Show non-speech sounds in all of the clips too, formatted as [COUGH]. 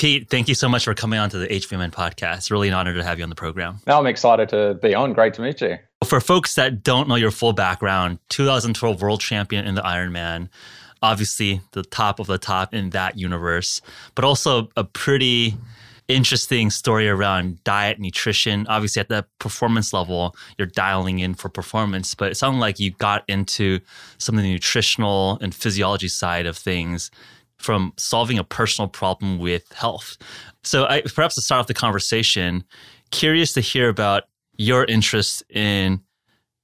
Pete, thank you so much for coming on to the HVMN podcast. Really an honor to have you on the program. No, I'm excited to be on. Great to meet you. For folks that don't know your full background, 2012 world champion in the Ironman, obviously the top of the top in that universe, but also a pretty interesting story around diet, nutrition. Obviously, at the performance level, you're dialing in for performance, but it sounded like you got into some of the nutritional and physiology side of things from solving a personal problem with health. So, I, perhaps to start off the conversation, curious to hear about your interest in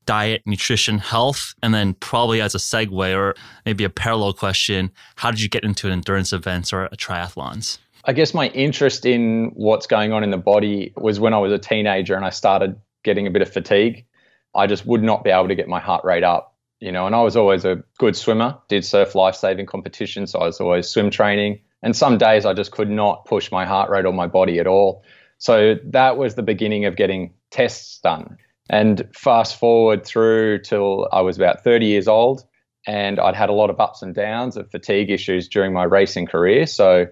diet, nutrition, health, and then probably as a segue or maybe a parallel question, how did you get into endurance events or triathlons? I guess my interest in what's going on in the body was when I was a teenager and I started getting a bit of fatigue. I just would not be able to get my heart rate up, you know, and I was always a good swimmer, did surf life saving competitions. So I was always swim training. And some days I just could not push my heart rate or my body at all. So that was the beginning of getting tests done. And fast forward through till I was about 30 years old, and I'd had a lot of ups and downs of fatigue issues during my racing career. So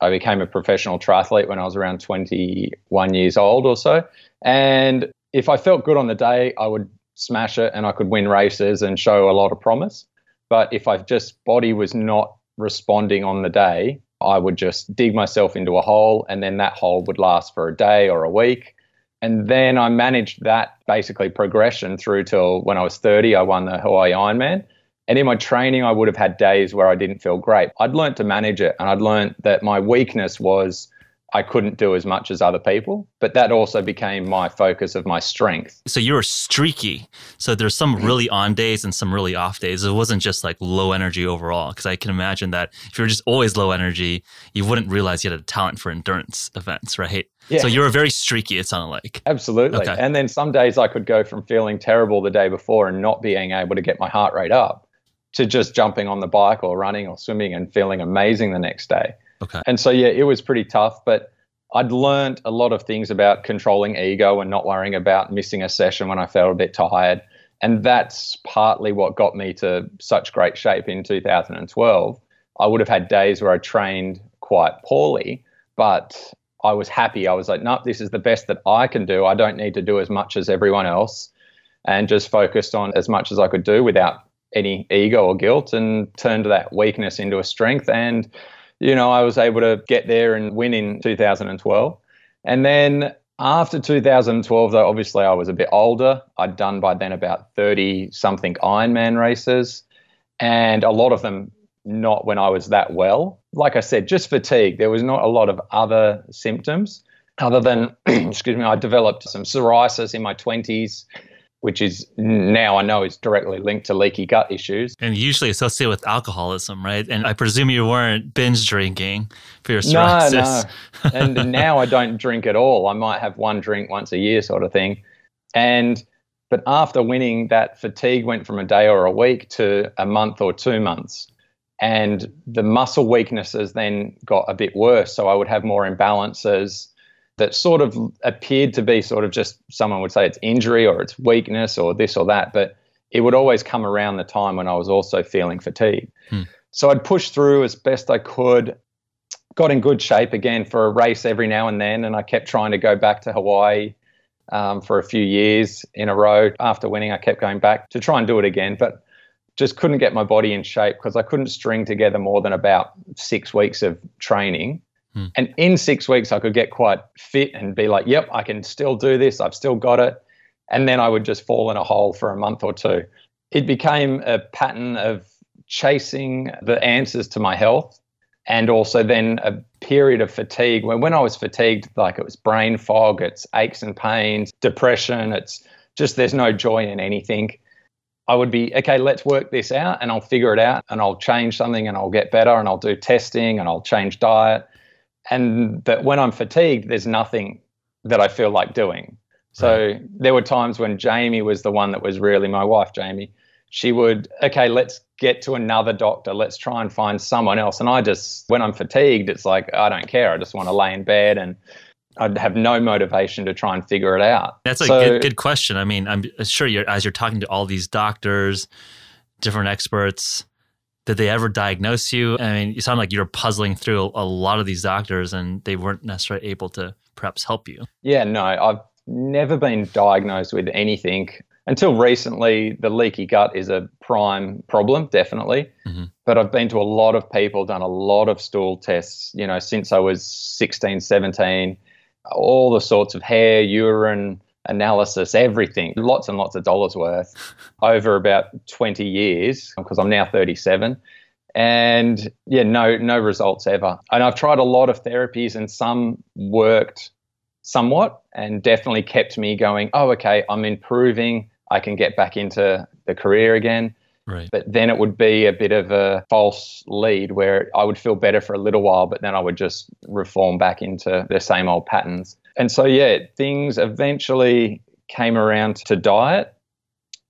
I became a professional triathlete when I was around 21 years old or so. And if I felt good on the day, I would smash it and I could win races and show a lot of promise. But if I just body was not responding on the day, I would just dig myself into a hole and then that hole would last for a day or a week. And then I managed that basically progression through till when I was 30, I won the Hawaii Ironman. And in my training, I would have had days where I didn't feel great. I'd learned to manage it and I'd learned that my weakness was I couldn't do as much as other people, but that also became my focus of my strength. So you were streaky. So there's some mm-hmm. really on days and some really off days. It wasn't just like low energy overall. Because I can imagine that if you're just always low energy, you wouldn't realize you had a talent for endurance events, right? Yeah. So you were very streaky, it sounded like. Absolutely. Okay. And then some days I could go from feeling terrible the day before and not being able to get my heart rate up to just jumping on the bike or running or swimming and feeling amazing the next day. Okay. And so yeah, it was pretty tough, but I'd learned a lot of things about controlling ego and not worrying about missing a session when I felt a bit tired. And that's partly what got me to such great shape in 2012. I would have had days where I trained quite poorly, but I was happy. I was like, nope, this is the best that I can do. I don't need to do as much as everyone else and just focused on as much as I could do without any ego or guilt and turned that weakness into a strength. And, you know, I was able to get there and win in 2012. And then after 2012, though, obviously I was a bit older. I'd done by then about 30 something Ironman races, and a lot of them not when I was that well. Like I said, just fatigue. There was not a lot of other symptoms other than, [CLEARS THROAT] excuse me, I developed some psoriasis in my 20s which is now I know is directly linked to leaky gut issues. And usually associated with alcoholism, right? And I presume you weren't binge drinking for your psoriasis. No, no. [LAUGHS] and now I don't drink at all. I might have one drink once a year sort of thing. And but after winning that fatigue went from a day or a week to a month or two months. And the muscle weaknesses then got a bit worse. So I would have more imbalances that sort of appeared to be sort of just someone would say it's injury or it's weakness or this or that, but it would always come around the time when I was also feeling fatigue. Hmm. So I'd push through as best I could, got in good shape again for a race every now and then, and I kept trying to go back to Hawaii um, for a few years in a row. After winning, I kept going back to try and do it again, but just couldn't get my body in shape because I couldn't string together more than about six weeks of training Hmm. And in six weeks, I could get quite fit and be like, yep, I can still do this. I've still got it. And then I would just fall in a hole for a month or two. It became a pattern of chasing the answers to my health and also then a period of fatigue when when I was fatigued, like it was brain fog, it's aches and pains, depression, it's just there's no joy in anything. I would be, okay, let's work this out and I'll figure it out and I'll change something and I'll get better and I'll do testing and I'll change diet and that when I'm fatigued, there's nothing that I feel like doing. So right. there were times when Jamie was the one that was really my wife, Jamie. She would, okay, let's get to another doctor. Let's try and find someone else. And I just, when I'm fatigued, it's like, I don't care. I just want to lay in bed and I'd have no motivation to try and figure it out. That's a so, good, good question. I mean, I'm sure you're, as you're talking to all these doctors, different experts, Did they ever diagnose you? I mean, you sound like you're puzzling through a lot of these doctors and they weren't necessarily able to perhaps help you. Yeah, no, I've never been diagnosed with anything. Until recently, the leaky gut is a prime problem, definitely. Mm-hmm. But I've been to a lot of people, done a lot of stool tests, you know, since I was 16, 17, all the sorts of hair, urine, analysis, everything, lots and lots of dollars worth [LAUGHS] over about 20 years because I'm now 37. And yeah, no, no results ever. And I've tried a lot of therapies and some worked somewhat and definitely kept me going, oh, okay, I'm improving. I can get back into the career again. Right. But then it would be a bit of a false lead where I would feel better for a little while, but then I would just reform back into the same old patterns. And so, yeah, things eventually came around to diet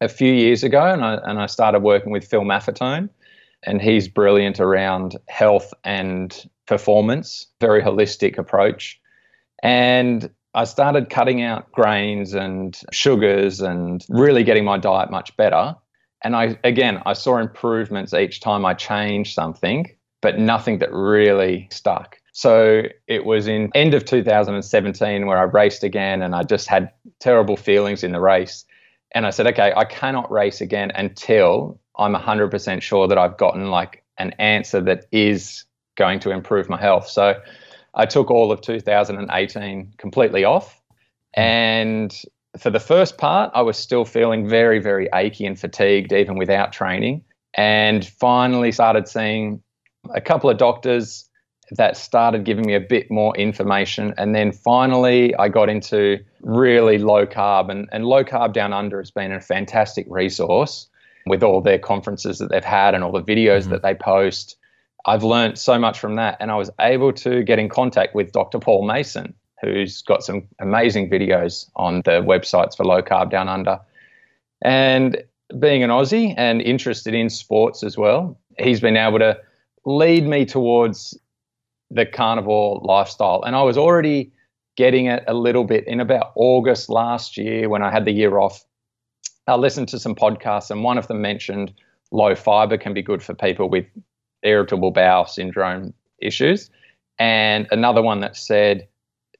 a few years ago, and I, and I started working with Phil Maffetone, and he's brilliant around health and performance, very holistic approach. And I started cutting out grains and sugars and really getting my diet much better. And I again, I saw improvements each time I changed something, but nothing that really stuck. So it was in end of 2017 where I raced again and I just had terrible feelings in the race. And I said, okay, I cannot race again until I'm 100% sure that I've gotten like an answer that is going to improve my health. So I took all of 2018 completely off. And for the first part, I was still feeling very, very achy and fatigued, even without training. And finally started seeing a couple of doctors that started giving me a bit more information. And then finally, I got into really low carb, and, and low carb down under has been a fantastic resource with all their conferences that they've had and all the videos mm-hmm. that they post. I've learned so much from that, and I was able to get in contact with Dr. Paul Mason, who's got some amazing videos on the websites for low carb down under. And being an Aussie and interested in sports as well, he's been able to lead me towards the carnivore lifestyle. And I was already getting it a little bit in about August last year when I had the year off. I listened to some podcasts, and one of them mentioned low fiber can be good for people with irritable bowel syndrome issues. And another one that said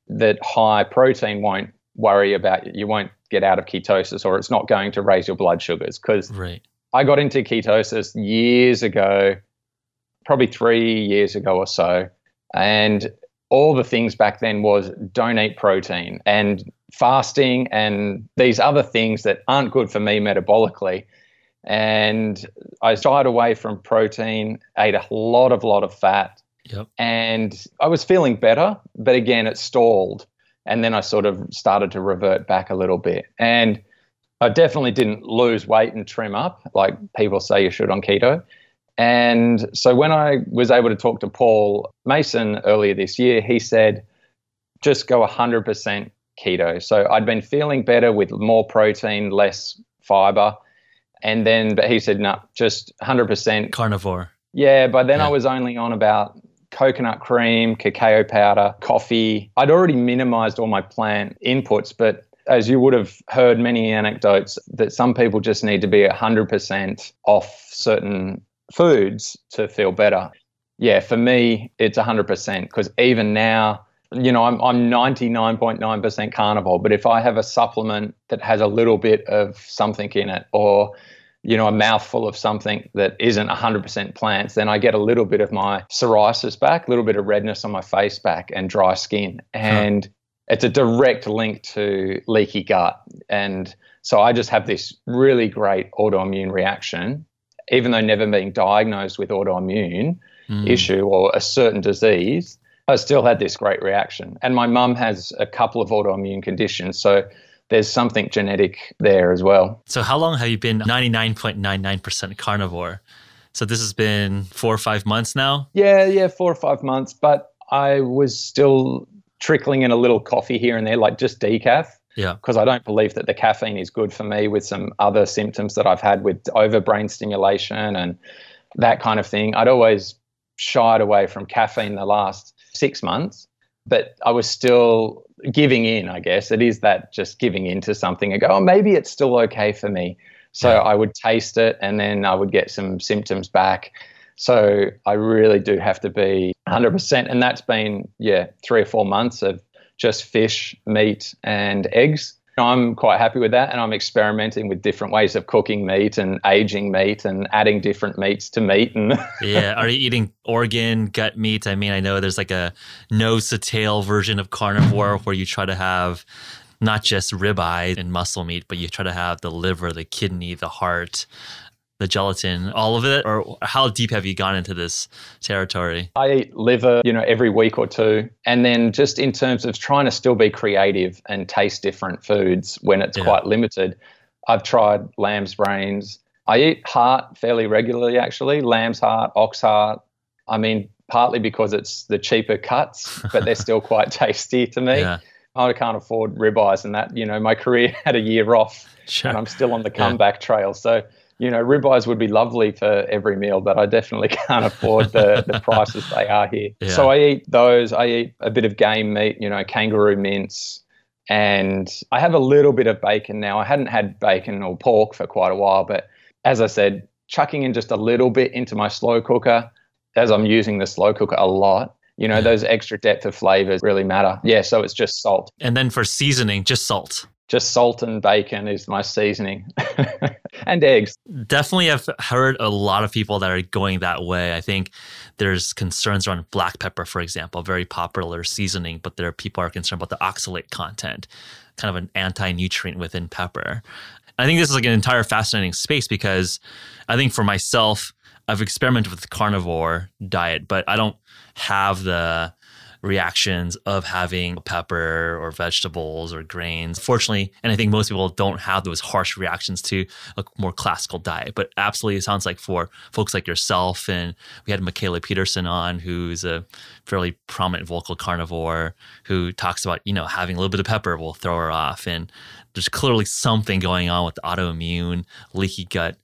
that high protein won't worry about you. You won't get out of ketosis or it's not going to raise your blood sugars. Because right. I got into ketosis years ago, probably three years ago or so. And all the things back then was don't eat protein and fasting and these other things that aren't good for me metabolically. And I shied away from protein, ate a lot of lot of fat. Yep. And I was feeling better, but again it stalled. And then I sort of started to revert back a little bit. And I definitely didn't lose weight and trim up like people say you should on keto. And so when I was able to talk to Paul Mason earlier this year, he said, just go 100% keto. So I'd been feeling better with more protein, less fiber. And then, but he said, no, just 100% carnivore. Yeah, By then yeah. I was only on about coconut cream, cacao powder, coffee. I'd already minimized all my plant inputs, but as you would have heard many anecdotes, that some people just need to be 100% off certain foods to feel better. Yeah, for me, it's 100% because even now, you know, I'm, I'm 99.9% carnivore, but if I have a supplement that has a little bit of something in it or, you know, a mouthful of something that isn't 100% plants, then I get a little bit of my psoriasis back, a little bit of redness on my face back, and dry skin. And huh. it's a direct link to leaky gut. And so I just have this really great autoimmune reaction even though never being diagnosed with autoimmune mm. issue or a certain disease, I still had this great reaction. And my mum has a couple of autoimmune conditions. So there's something genetic there as well. So, how long have you been 99.99% carnivore? So, this has been four or five months now? Yeah, yeah, four or five months. But I was still trickling in a little coffee here and there, like just decaf. Yeah. Because I don't believe that the caffeine is good for me with some other symptoms that I've had with over brain stimulation and that kind of thing. I'd always shied away from caffeine the last six months, but I was still giving in, I guess. It is that just giving in to something and go, oh, maybe it's still okay for me. So yeah. I would taste it and then I would get some symptoms back. So I really do have to be 100%. And that's been, yeah, three or four months of just fish, meat, and eggs. I'm quite happy with that, and I'm experimenting with different ways of cooking meat and aging meat and adding different meats to meat. And [LAUGHS] yeah, are you eating organ gut meat? I mean, I know there's like a nose to tail version of carnivore where you try to have not just ribeye and muscle meat, but you try to have the liver, the kidney, the heart, the gelatin, all of it? Or how deep have you gone into this territory? I eat liver, you know, every week or two. And then just in terms of trying to still be creative and taste different foods when it's yeah. quite limited, I've tried lamb's brains. I eat heart fairly regularly, actually, lamb's heart, ox heart. I mean, partly because it's the cheaper cuts, but they're still [LAUGHS] quite tasty to me. Yeah. I can't afford ribeyes and that, you know, my career [LAUGHS] had a year off sure. and I'm still on the comeback yeah. trail. So you know, ribeyes would be lovely for every meal, but I definitely [LAUGHS] can't afford the, the [LAUGHS] prices they are here. Yeah. So I eat those. I eat a bit of game meat, you know, kangaroo mince, and I have a little bit of bacon now. I hadn't had bacon or pork for quite a while, but as I said, chucking in just a little bit into my slow cooker, as I'm using the slow cooker a lot, you know, those extra depth of flavors really matter. Yeah, so it's just salt. And then for seasoning, just salt just salt and bacon is my seasoning [LAUGHS] and eggs. Definitely I've heard a lot of people that are going that way. I think there's concerns around black pepper, for example, very popular seasoning, but there are people are concerned about the oxalate content, kind of an anti-nutrient within pepper. I think this is like an entire fascinating space because I think for myself, I've experimented with the carnivore diet, but I don't have the reactions of having pepper or vegetables or grains. Fortunately, and I think most people don't have those harsh reactions to a more classical diet. But absolutely, it sounds like for folks like yourself, and we had Mikhaila Peterson on, who's a fairly prominent vocal carnivore, who talks about, you know, having a little bit of pepper will throw her off. And there's clearly something going on with autoimmune, leaky gut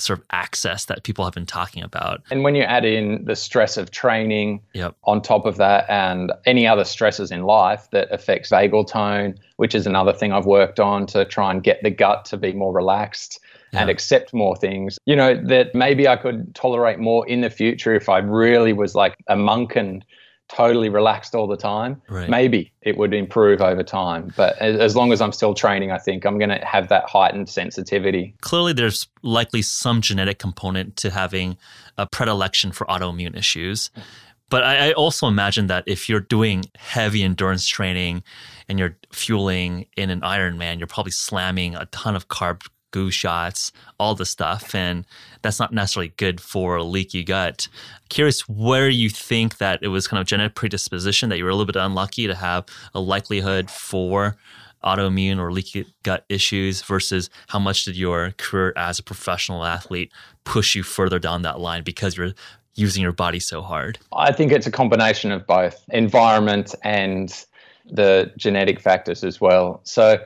sort of access that people have been talking about. And when you add in the stress of training yep. on top of that and any other stresses in life that affects vagal tone, which is another thing I've worked on to try and get the gut to be more relaxed yeah. and accept more things, you know, that maybe I could tolerate more in the future if I really was like a monk and totally relaxed all the time, right. maybe it would improve over time. But as long as I'm still training, I think I'm going to have that heightened sensitivity. Clearly, there's likely some genetic component to having a predilection for autoimmune issues. But I, I also imagine that if you're doing heavy endurance training and you're fueling in an Ironman, you're probably slamming a ton of carb goo shots, all the stuff. And that's not necessarily good for a leaky gut. Curious where you think that it was kind of genetic predisposition that you were a little bit unlucky to have a likelihood for autoimmune or leaky gut issues versus how much did your career as a professional athlete push you further down that line because you're using your body so hard? I think it's a combination of both environment and the genetic factors as well. So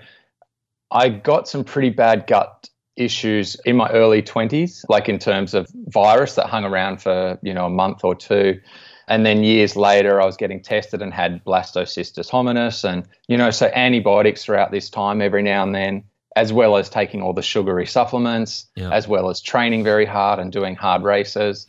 I got some pretty bad gut issues in my early 20s, like in terms of virus that hung around for, you know, a month or two. And then years later, I was getting tested and had blastocystis hominis. And, you know, so antibiotics throughout this time every now and then, as well as taking all the sugary supplements, yeah. as well as training very hard and doing hard races.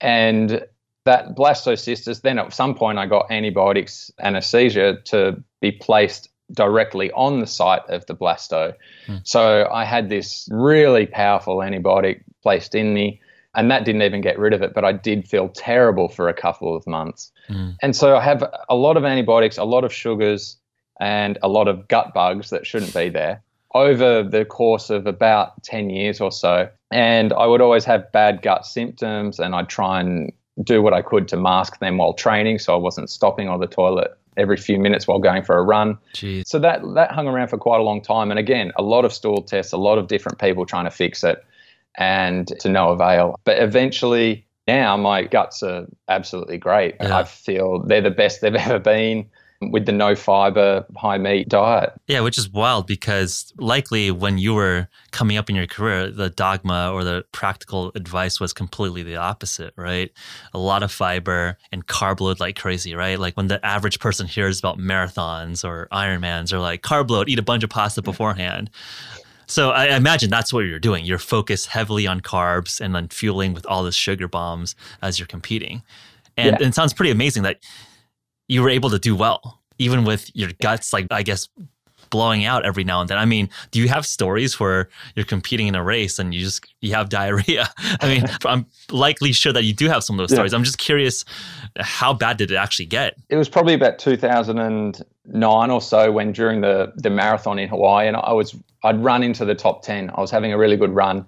And that blastocystis, then at some point, I got antibiotics anesthesia to be placed directly on the site of the blasto. Mm. So I had this really powerful antibiotic placed in me, and that didn't even get rid of it, but I did feel terrible for a couple of months. Mm. And so I have a lot of antibiotics, a lot of sugars, and a lot of gut bugs that shouldn't be there over the course of about 10 years or so. And I would always have bad gut symptoms, and I'd try and do what I could to mask them while training so I wasn't stopping on the toilet every few minutes while going for a run. Jeez. So that that hung around for quite a long time. And again, a lot of stool tests, a lot of different people trying to fix it, and to no avail. But eventually, now my guts are absolutely great. Yeah. I feel they're the best they've [LAUGHS] ever been with the no fiber, high meat diet. Yeah, which is wild because likely when you were coming up in your career, the dogma or the practical advice was completely the opposite, right? A lot of fiber and carb load like crazy, right? Like when the average person hears about marathons or Ironmans, they're like, carb load, eat a bunch of pasta beforehand. So I imagine that's what you're doing. You're focused heavily on carbs and then fueling with all the sugar bombs as you're competing. And, yeah. and it sounds pretty amazing that you were able to do well, even with your guts, like I guess blowing out every now and then. I mean, do you have stories where you're competing in a race and you just you have [LAUGHS] diarrhea? I mean, I'm likely sure that you do have some of those stories. I'm just curious, how bad did it actually get? It was probably about 2009 or so when during the the marathon in Hawaii, and I was I'd run into the top 10. I was having a really good run.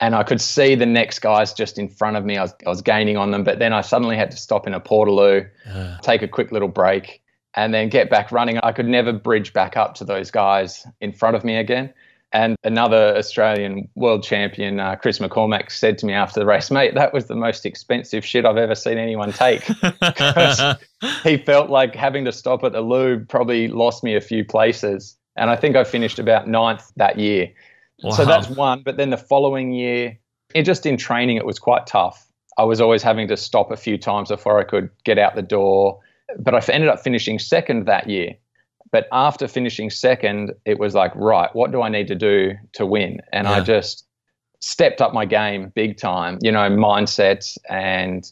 And I could see the next guys just in front of me. I was, I was gaining on them, but then I suddenly had to stop in a portaloo, uh. take a quick little break, and then get back running. I could never bridge back up to those guys in front of me again. And another Australian world champion, uh, Chris McCormack, said to me after the race, mate, that was the most expensive shit I've ever seen anyone take. [LAUGHS] he felt like having to stop at the lube probably lost me a few places. And I think I finished about ninth that year. Wow. So that's one. But then the following year, it just in training, it was quite tough. I was always having to stop a few times before I could get out the door but I ended up finishing second that year. But after finishing second, it was like, right, what do I need to do to win? And yeah. I just stepped up my game big time, you know, mindsets and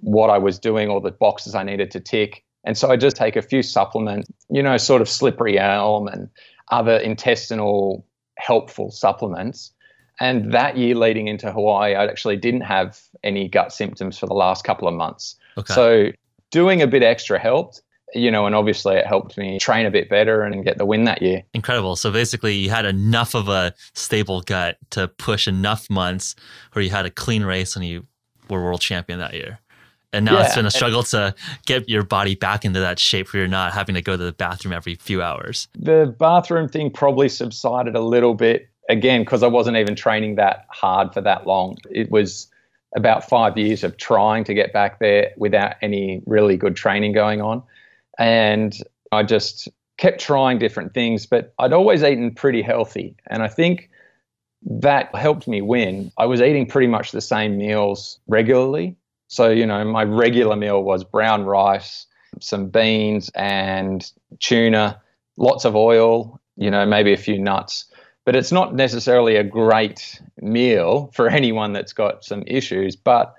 what I was doing, all the boxes I needed to tick. And so I just take a few supplements, you know, sort of slippery elm and other intestinal helpful supplements. And that year leading into Hawaii, I actually didn't have any gut symptoms for the last couple of months. Okay. So doing a bit extra helped you know, and obviously it helped me train a bit better and get the win that year. Incredible. So basically, you had enough of a stable gut to push enough months where you had a clean race and you were world champion that year. And now yeah, it's been a struggle to get your body back into that shape where you're not having to go to the bathroom every few hours. The bathroom thing probably subsided a little bit again because I wasn't even training that hard for that long. It was about five years of trying to get back there without any really good training going on. And I just kept trying different things, but I'd always eaten pretty healthy. And I think that helped me win. I was eating pretty much the same meals regularly. So, you know, my regular meal was brown rice, some beans, and tuna, lots of oil, you know, maybe a few nuts but it's not necessarily a great meal for [LAUGHS] anyone that's got some issues. But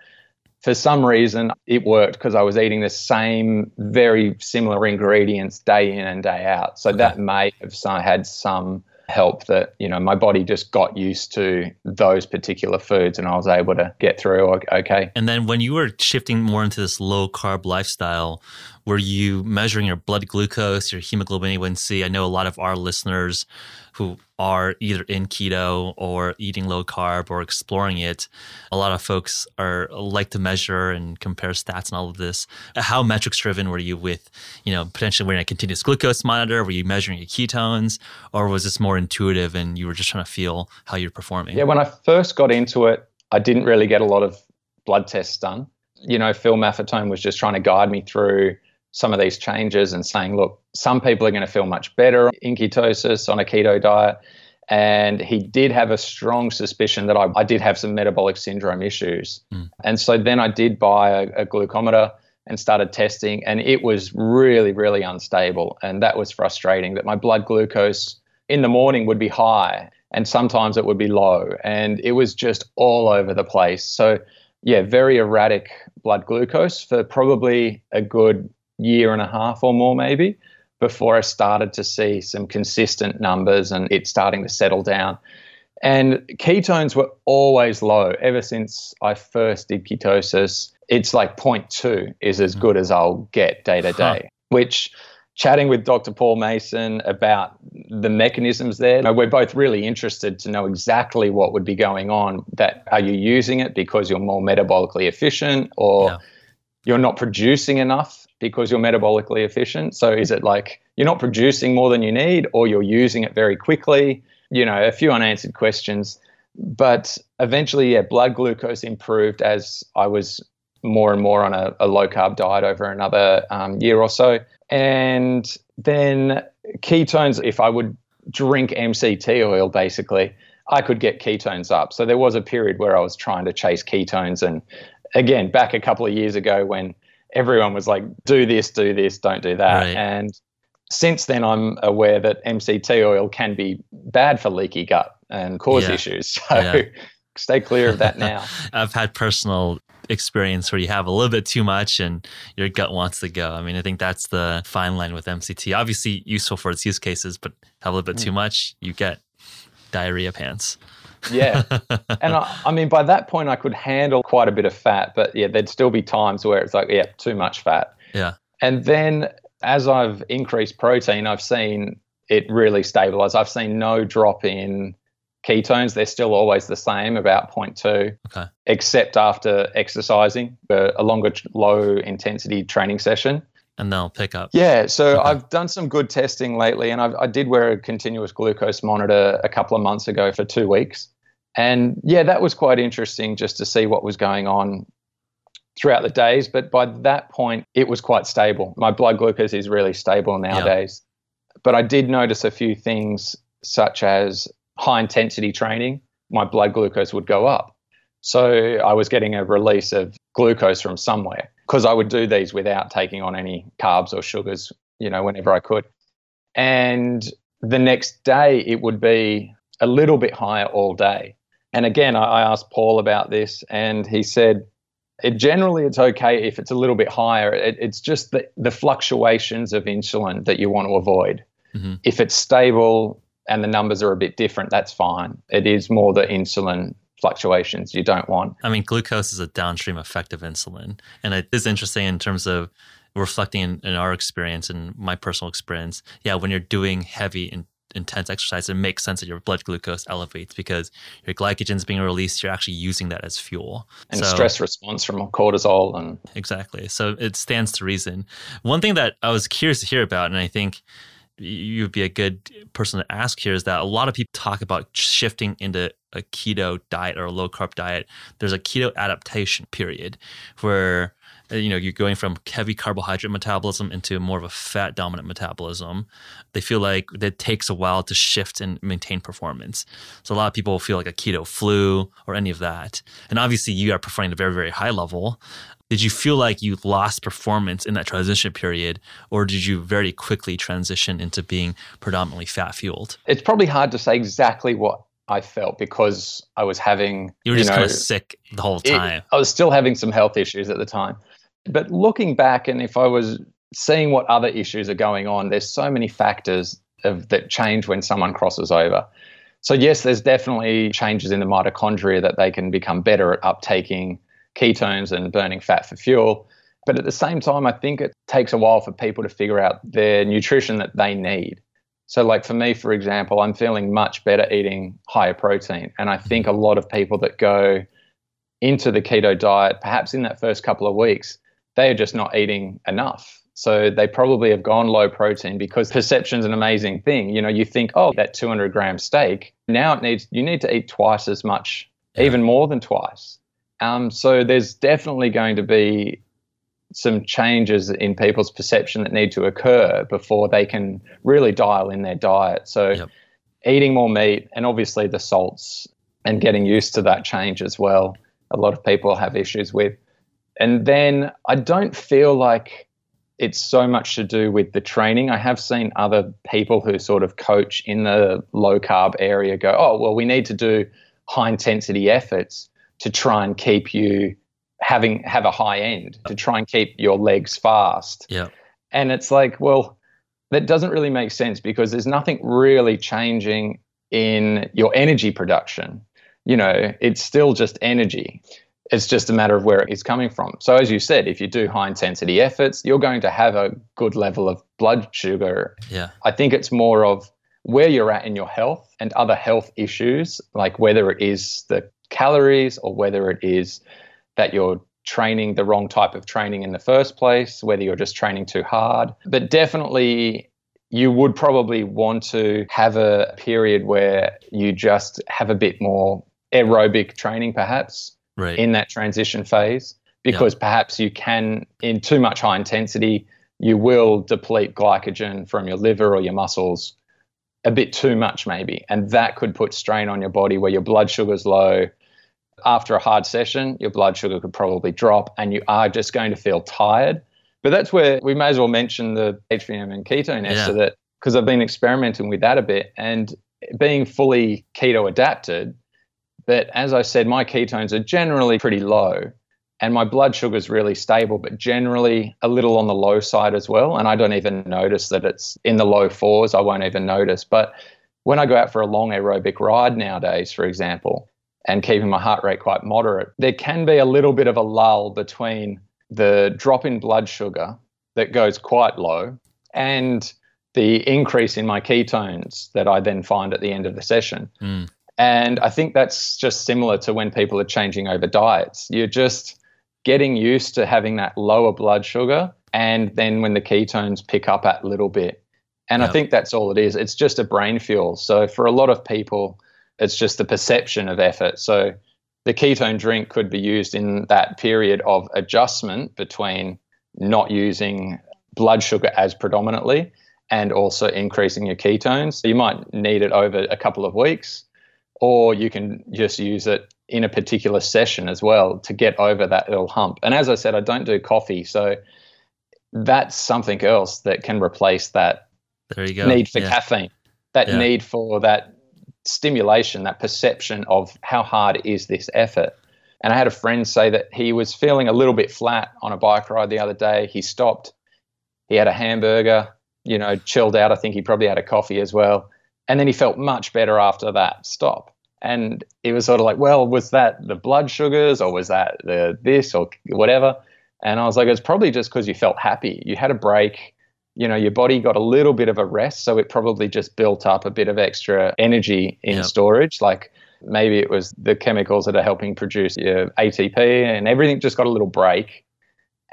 for some reason, it worked because I was eating the same, very similar ingredients day in and day out. So that may have had some help that you know my body just got used to those particular foods and I was able to get through okay. And then when you were shifting more into this low carb lifestyle, were you measuring your blood glucose, your hemoglobin A1C? I know a lot of our listeners who are either in keto or eating low carb or exploring it. A lot of folks are like to measure and compare stats and all of this. How metrics driven were you with, you know, potentially wearing a continuous glucose monitor? Were you measuring your ketones or was this more intuitive and you were just trying to feel how you're performing? Yeah, when I first got into it, I didn't really get a lot of blood tests done. You know, Phil Maffetone was just trying to guide me through some of these changes and saying, look, some people are going to feel much better in ketosis on a keto diet. And he did have a strong suspicion that I, I did have some metabolic syndrome issues. Mm. And so then I did buy a, a glucometer and started testing, and it was really, really unstable. And that was frustrating that my blood glucose in the morning would be high and sometimes it would be low. And it was just all over the place. So, yeah, very erratic blood glucose for probably a good year and a half or more, maybe, before I started to see some consistent numbers and it starting to settle down. And ketones were always low ever since I first did ketosis. It's like 0.2 is as hmm. good as I'll get day to day, which chatting with Dr. Paul Mason about the mechanisms there, we're both really interested to know exactly what would be going on. That are you using it because you're more metabolically efficient or yeah. you're not producing enough because you're metabolically efficient. So is it like you're not producing more than you need or you're using it very quickly? You know, a few unanswered questions. But eventually, yeah, blood glucose improved as I was more and more on a, a low carb diet over another um, year or so. And then ketones, if I would drink MCT oil, basically, I could get ketones up. So there was a period where I was trying to chase ketones. And again, back a couple of years ago when everyone was like, do this, do this, don't do that. Right. And since then, I'm aware that MCT oil can be bad for leaky gut. and cause Yeah. issues. [LAUGHS] So Yeah. stay clear of that [LAUGHS] now. I've had personal experience where you have a little bit too much and your gut wants to go. I mean, I think that's the fine line with MCT. Obviously, useful for its use cases, but have a little bit hmm. too much, you get diarrhea pants. Yeah. [LAUGHS] And I, I mean, by that point, I could handle quite a bit of fat, but yeah, there'd still be times where it's like, yeah, too much fat. Yeah. And then as I've increased protein, I've seen it really stabilize. I've seen no drop in ketones. They're still always the same, about 0.2, Okay. except after exercising a, a longer, low intensity training session. And they'll pick up. Yeah, so Okay. I've done some good testing lately, and I've, I did wear a continuous glucose monitor a couple of months ago for two weeks. And yeah, that was quite interesting just to see what was going on throughout the days. But by that point, it was quite stable. My blood glucose is really stable nowadays. But I did notice a few things, such as high intensity training, my blood glucose would go up. So I was getting a release of glucose from somewhere because I would do these without taking on any carbs or sugars, you know, whenever I could. And the next day it would be a little bit higher all day. And again, I I asked Paul about this, and he said, it generally it's okay if it's a little bit higher. It, it's just the, the fluctuations of insulin that you want to avoid. Mhm. If it's stable and the numbers are a bit different, that's fine. It is more the insulin fluctuations you don't want. I mean, glucose is a downstream effect of insulin. And it is interesting in terms of reflecting in, in our experience and my personal experience. Yeah, when you're doing heavy and intense exercise, it makes sense that your blood glucose elevates because your glycogen is being released. You're actually using that as fuel. And So- stress response from cortisol and Exactly. So it stands to reason. One thing that I was curious to hear about, and I think you'd be a good person to ask here, is that a lot of people talk about shifting into a keto diet or a low carb diet. There's a keto adaptation period where Uh, you know you're going from heavy carbohydrate metabolism into more of a fat dominant metabolism. They feel like it takes a while to shift and maintain performance. So a lot of people feel like a keto flu or any of that. And obviously you are performing at a very very high level. Did you feel like you lost performance in that transition period, or did you very quickly transition into being predominantly fat fueled? it's probably hard to say exactly what I felt because I was having You were just know, kind of sick the whole it- time. I was still having some health issues at the time. But looking back, and if I was seeing what other issues are going on, there's so many factors of, that change when someone crosses over. So, yes, there's definitely changes in the mitochondria that they can become better at uptaking ketones and burning fat for fuel. But at the same time, I think it takes a while for people to figure out their nutrition that they need. So, like for me, for example, I'm feeling much better eating higher protein. And I think a lot of people that go into the keto diet, perhaps in that first couple of weeks, they are just not eating enough. So they probably have gone low protein because [LAUGHS] perception's an amazing thing. You know, you think, oh, that 200 gram steak, now it needs, you need to eat twice as much, Yeah. even more than twice. Um, so there's definitely going to be some changes in people's perception that need to occur before they can really dial in their diet. So Yep. eating more meat and obviously the salts and getting used to that change as well. A lot of people have issues with. And then I don't feel like it's so much to do with the training. I have seen other people who sort of coach in the low carb area go, oh, well, we need to do high intensity efforts to try and keep you having have a high end, to try and keep your legs fast. Yeah. And it's like, well, that doesn't really make sense because there's nothing really changing in your energy production. You know, it's still just energy. It's just a matter of where it's coming from. So, as you said, if you do high intensity efforts, you're going to have a good level of blood sugar. Yeah. I think it's more of where you're at in your health and other health issues, like whether it is the calories or whether it is that you're training the wrong type of training in the first place, whether you're just training too hard. But definitely, you would probably want to have a period where you just have a bit more aerobic training, perhaps Right. in that transition phase, because perhaps you can, in too much high intensity, you will deplete glycogen from your liver or your muscles a bit too much, maybe. And that could put strain on your body where your blood sugar's low. After a hard session, your blood sugar could probably drop and you are just going to feel tired. But that's where we may as well mention the HVMN ketone Yeah. ester that because I've been experimenting with that a bit. And being fully keto adapted, but as I said, my ketones are generally pretty low and my blood sugar is really stable, but generally a little on the low side as well. And I don't even notice that it's in the low fours. I won't even notice. But when I go out for a long aerobic ride nowadays, for example, and keeping my heart rate quite moderate, there can be a little bit of a lull between the drop in blood sugar that goes quite low and the increase in my ketones that I then find at the end of the session. Mm. And I think that's just similar to when people are changing over diets. You're just getting used to having that lower blood sugar. And then when the ketones pick up a little bit. And yep. I think that's all it is. It's just a brain fuel. So for a lot of people, it's just the perception of effort. So the ketone drink could be used in that period of adjustment between not using blood sugar as predominantly and also increasing your ketones. So you might need it over a couple of weeks or you can just use it in a particular session as well to get over that little hump. And as I said, I don't do coffee, so that's something else that can replace that there you go. need for yeah. caffeine, that yeah. need for that stimulation, that perception of how hard is this effort. And I had a friend say that he was feeling a little bit flat on a bike ride the other day. He stopped, he had a hamburger, you know, chilled out. I think he probably had a coffee as well. And then he felt much better after that stop. And it was sort of like, well, was that the blood sugars or was that the this or whatever? And I was like, it's probably just because you felt happy. You had a break. You know, your body got a little bit of a rest, so it probably just built up a bit of extra energy in yep. storage. Like maybe it was the chemicals that are helping produce your ATP and everything just got a little break.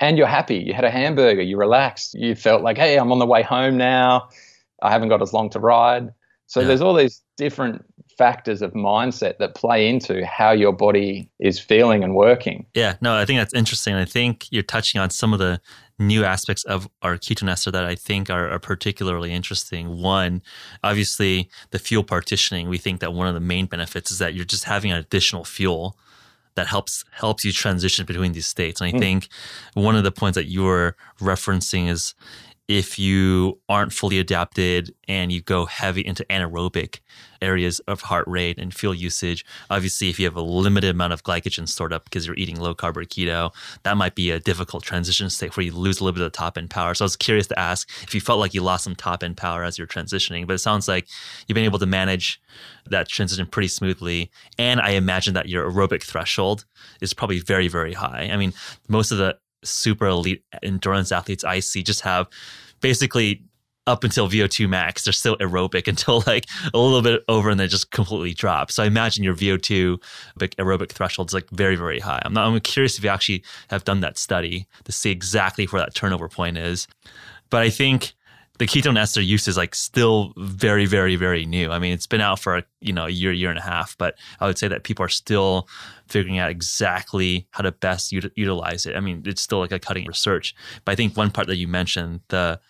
And you're happy. You had a hamburger, you relaxed. You felt like, hey, I'm on the way home now. I haven't got as long to ride. So yeah. there's all these different factors of mindset that play into how your body is feeling and working. Yeah, no, I think that's interesting. I think you're touching on some of the new aspects of our ketone ester that I think are, are, particularly interesting. One, obviously, the fuel partitioning. We think that one of the main benefits is that you're just having an additional fuel that helps helps you transition between these states. And I mm. think one of the points that you were referencing is if you aren't fully adapted and you go heavy into anaerobic areas of heart rate and fuel usage, obviously, if you have a limited amount of glycogen stored up because you're eating low carb or keto, that might be a difficult transition state where you lose a little bit of top end power. So I was curious to ask if you felt like you lost some top end power as you're transitioning, but it sounds like you've been able to manage that transition pretty smoothly. And I imagine that your aerobic threshold is probably very, very high. I mean, most of the super elite endurance athletes I see just have basically up until VO2 max, they're still aerobic [LAUGHS] until like a little bit over and they just completely drop. So I imagine your VO2 aerobic threshold is like very, very high. I'm not, I'm curious if you actually have done that study to see exactly where that turnover point is. But I think the ketone ester use is like still very, very, very new. I mean, it's been out for you know a year, year and a half, but I would say that people are still figuring out exactly how to best ut- utilize it. I mean, it's still like a cutting research. But I think one part that you mentioned, the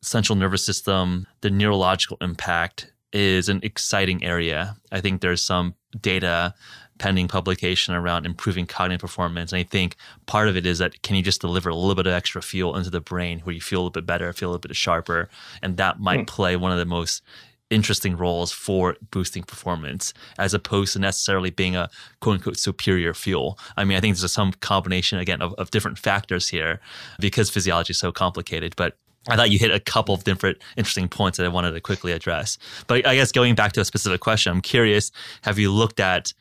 central nervous system, the neurological impact is an exciting area. I think there's some data pending publication around improving cognitive performance. And I think part of it is that can you just deliver a little bit of extra fuel into the brain where you feel a little bit better, feel a little bit sharper, and that might mm. play one of the most interesting roles for boosting performance as opposed to necessarily being a quote unquote superior fuel. I mean, I think there's some combination again of, of different factors here because physiology is so complicated. But I thought you hit a couple of different interesting points that I wanted to quickly address. But I guess going back to a specific question, I'm curious have you looked at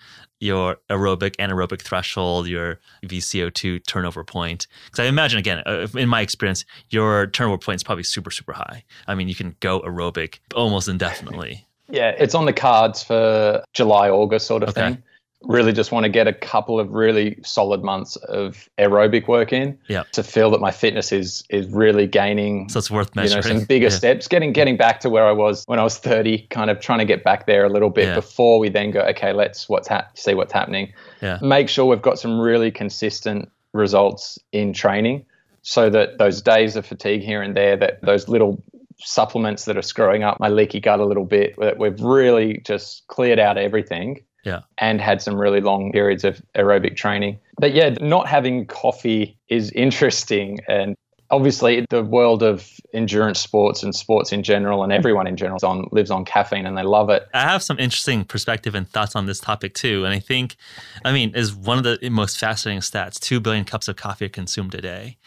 your aerobic anaerobic threshold, your VCO2 turnover point. Because I imagine, again, uh, in my experience, your turnover point is probably super, super high. I mean, you can go aerobic almost indefinitely. [LAUGHS] Yeah, it's on the cards for July, August sort of okay. thing really just want to get a couple of really solid months of aerobic work in yeah. to feel that my fitness is is really gaining so it's worth measuring. you know some bigger yeah. steps getting getting back to where I was when I was 30 kind of trying to get back there a little bit yeah. before we then go okay let's what's ha- see what's happening yeah. make sure we've got some really consistent results in training so that those days of fatigue here and there that those little supplements that are screwing up my leaky gut a little bit that we've really just cleared out everything yeah. and had some really long periods of aerobic training. But yeah, not having coffee is interesting. And obviously the world of endurance sports and sports in general and everyone in general on, lives on caffeine and they love it. I have some interesting perspective and thoughts on this topic too. And I think, I mean, is one of the most fascinating stats 2 billion cups of coffee are consumed a day.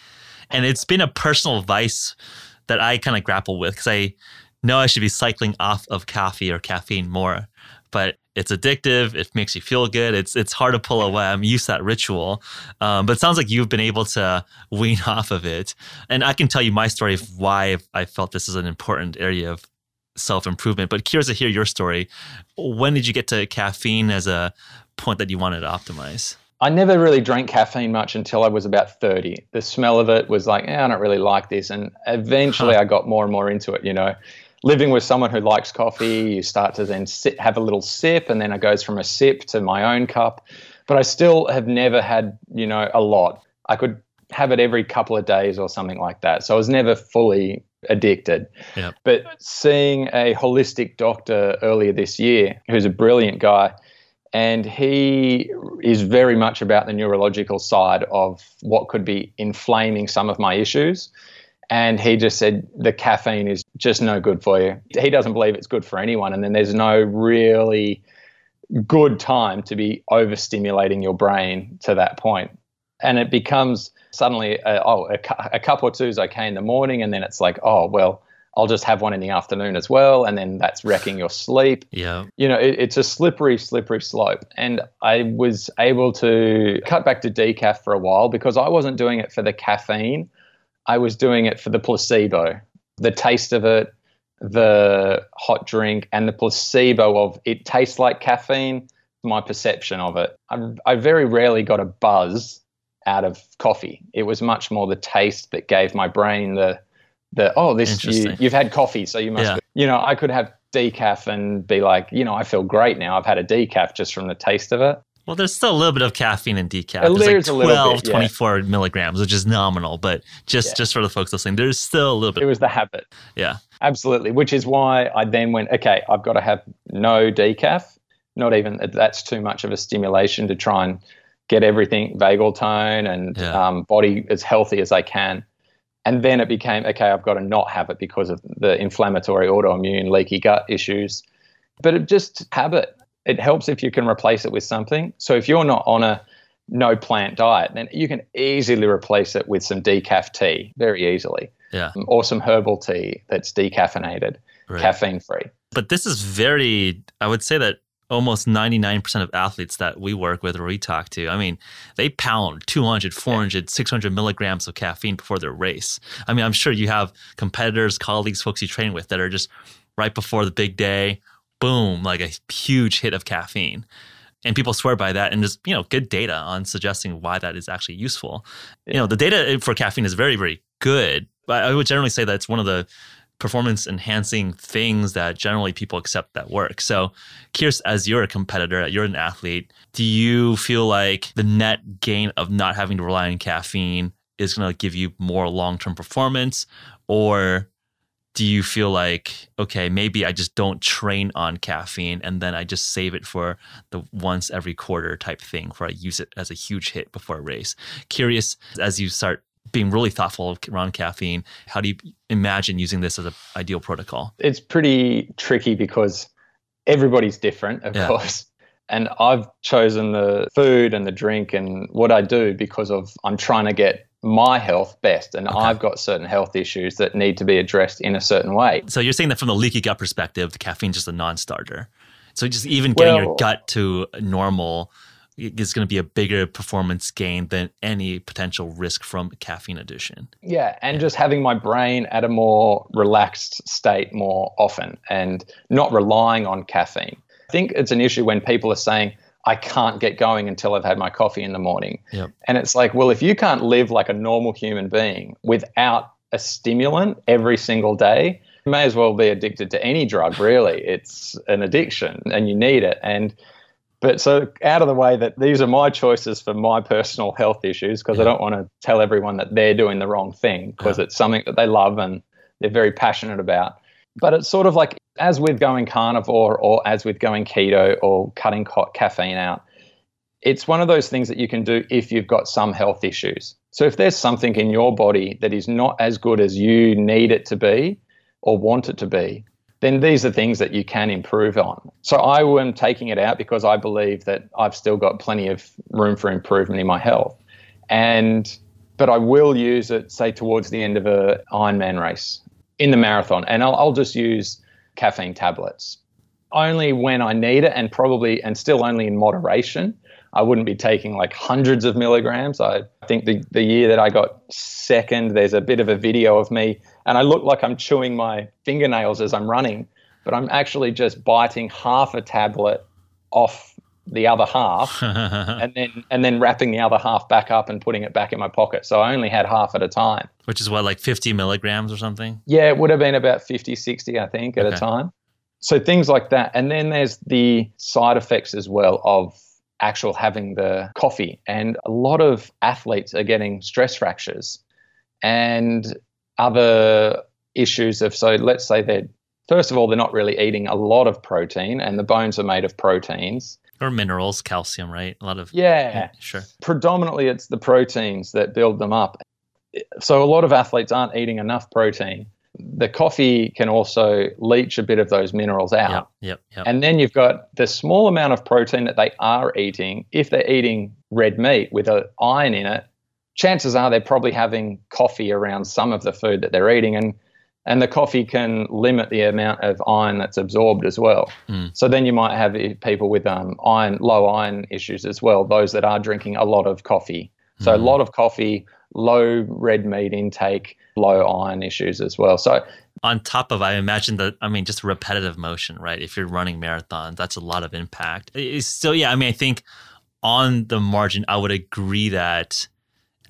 And it's been a personal vice that I kind of grapple with because I know I should be cycling off of coffee or caffeine more. But it's addictive. It makes you feel good. It's it's hard to pull away. I'm used to that ritual, um, but it sounds like you've been able to wean [LAUGHS] off of it. And I can tell you my story of why I felt this is an important area of self improvement. But curious to hear your story. When did you get to caffeine as a point that you wanted to optimize? I never really drank caffeine much until I was about 30. The smell of it was like, eh, I don't really like this. And eventually huh. I got more and more into it, you know living with someone who likes coffee, you start to then sit, have a little sip, and then it goes from a sip to my own cup. But I still have never had, you know, a lot. I could have it every couple of days or something like that. So I was never fully addicted. Yep. But seeing a holistic doctor earlier this year, who's a brilliant guy, and he is very much about the neurological side of what could be inflaming some of my issues. And he just said the caffeine is just no good for you. He doesn't believe it's good for anyone. And then there's no really good time to be overstimulating your brain to that point. And it becomes suddenly, uh, oh, a, a cup or two is okay in the morning. And then it's like, oh, well, I'll just have one in the afternoon as well. And then that's wrecking your sleep. Yeah. You know, it, it's a slippery, slippery slope. And I was able to cut back to decaf for a while because I wasn't doing it for the caffeine. I was doing it for the placebo, the taste of it, the hot drink, and the placebo of it tastes like caffeine. My perception of it. I, I very rarely got a buzz out of coffee. It was much more the taste that gave my brain the the oh this you, have had coffee so you must yeah. you know I could have decaf and be like you know I feel great now I've had a decaf just from the taste of it. Well, there's still a little bit of caffeine in decaf. There's like 12, bit, yeah. 24 milligrams, which is nominal. But just, yeah. just for the folks listening, there's still a little bit. It was the habit. Yeah. Absolutely. Which is why I then went, okay, I've got to have no decaf. Not even that's too much of a stimulation to try and get everything vagal tone and yeah. um, body as healthy as I can. And then it became, okay, I've got to not have it because of the inflammatory, autoimmune, leaky gut issues. But it just habit it helps if you can replace it with something. So if you're not on a no plant diet, then you can easily replace it with some decaf tea very easily. Yeah. Um, or some herbal tea that's decaffeinated, right. caffeine free. But this is very, I would say that almost 99% of athletes that we work with or we talk to, I mean, they pound 200, 400, 600 milligrams of caffeine before their race. I mean, I'm sure you have competitors, colleagues, folks you train with that are just right before the big day boom, like a huge hit of caffeine. And people swear by that, and there's you know good data on suggesting why that is actually useful. You know, the data for caffeine is very, very good. But I would generally say that it's one of the performance enhancing things that generally people accept that work. So, curious, as you're a competitor, you're an athlete, do you feel like the net gain of not having to rely on caffeine is going to give you more long term performance? Or do you feel like okay maybe i just don't train on caffeine and then i just save it for the once every quarter type thing where i use it as a huge hit before a race? Curious as you start being really thoughtful around caffeine how do you imagine using this as an ideal protocol? It's pretty tricky because everybody's different of yeah. course. And i've chosen the food and the drink and what i do because of i'm trying to get my health best and okay. I've got certain health issues that need to be addressed in a certain way. So you're saying that from the leaky gut perspective, the caffeine's just a non-starter. So just even getting well, your gut to normal is going to be a bigger performance gain than any potential risk from caffeine addition. Yeah, and yeah. just having my brain at a more relaxed state more often and not relying on caffeine. I think it's an issue when people are saying, I can't get going until I've had my coffee in the morning. Yep. And it's like, well, if you can't live like a normal human being without a stimulant every single day, you may as well be addicted to any drug, really. [LAUGHS] it's an addiction and you need it. And but so out of the way that these are my choices for my personal health issues because I don't want to tell everyone that they're doing the wrong thing because it's something that they love and they're very passionate about. But it's sort of like as with going carnivore or as with going keto or cutting ca- caffeine out, it's one of those things that you can do if you've got some health issues. So if there's something in your body that is not as good as you need it to be or want it to be, then these are things that you can improve on. So I am taking it out because I believe that I've still got plenty of room for improvement in my health. And but I will use it, say, towards the end of a Ironman race in the marathon, and I'll, I'll just use caffeine tablets only when I need it, and probably and still only in moderation. I wouldn't be taking like hundreds of milligrams. I think the, the year that I got second, there's a bit of a video of me, and I look like I'm chewing my fingernails as I'm running, but I'm actually just biting half a tablet off the other half [LAUGHS] and then and then wrapping the other half back up and putting it back in my pocket. So i only had half at a time. Which is what like 50 milligrams or something? Yeah it would have been about 50 60 i think at okay. a time. So things like that. And then there's the side effects as well of actual having the coffee. And a lot of athletes are getting stress fractures and other issues of so let's say they're first of all they're not really eating a lot of protein and the bones are made of proteins or minerals, calcium, right? A lot of yeah, yeah, sure. Predominantly, it's the proteins that build them up. So a lot of athletes aren't eating enough protein. The coffee can also leach a bit of those minerals out. Yep, yep, yep. And then you've got the small amount of protein that they are eating. If they're eating red meat with an iron in it, chances are they're probably having coffee around some of the food that they're eating. And and the coffee can limit the amount of iron that's absorbed as well. Mm. So then you might have people with um, iron, low iron issues as well. Those that are drinking a lot of coffee. So mm. a lot of coffee, low red meat intake, low iron issues as well. So on top of, I imagine that I mean just repetitive motion, right? If you're running marathons, that's a lot of impact. So yeah, I mean I think on the margin, I would agree that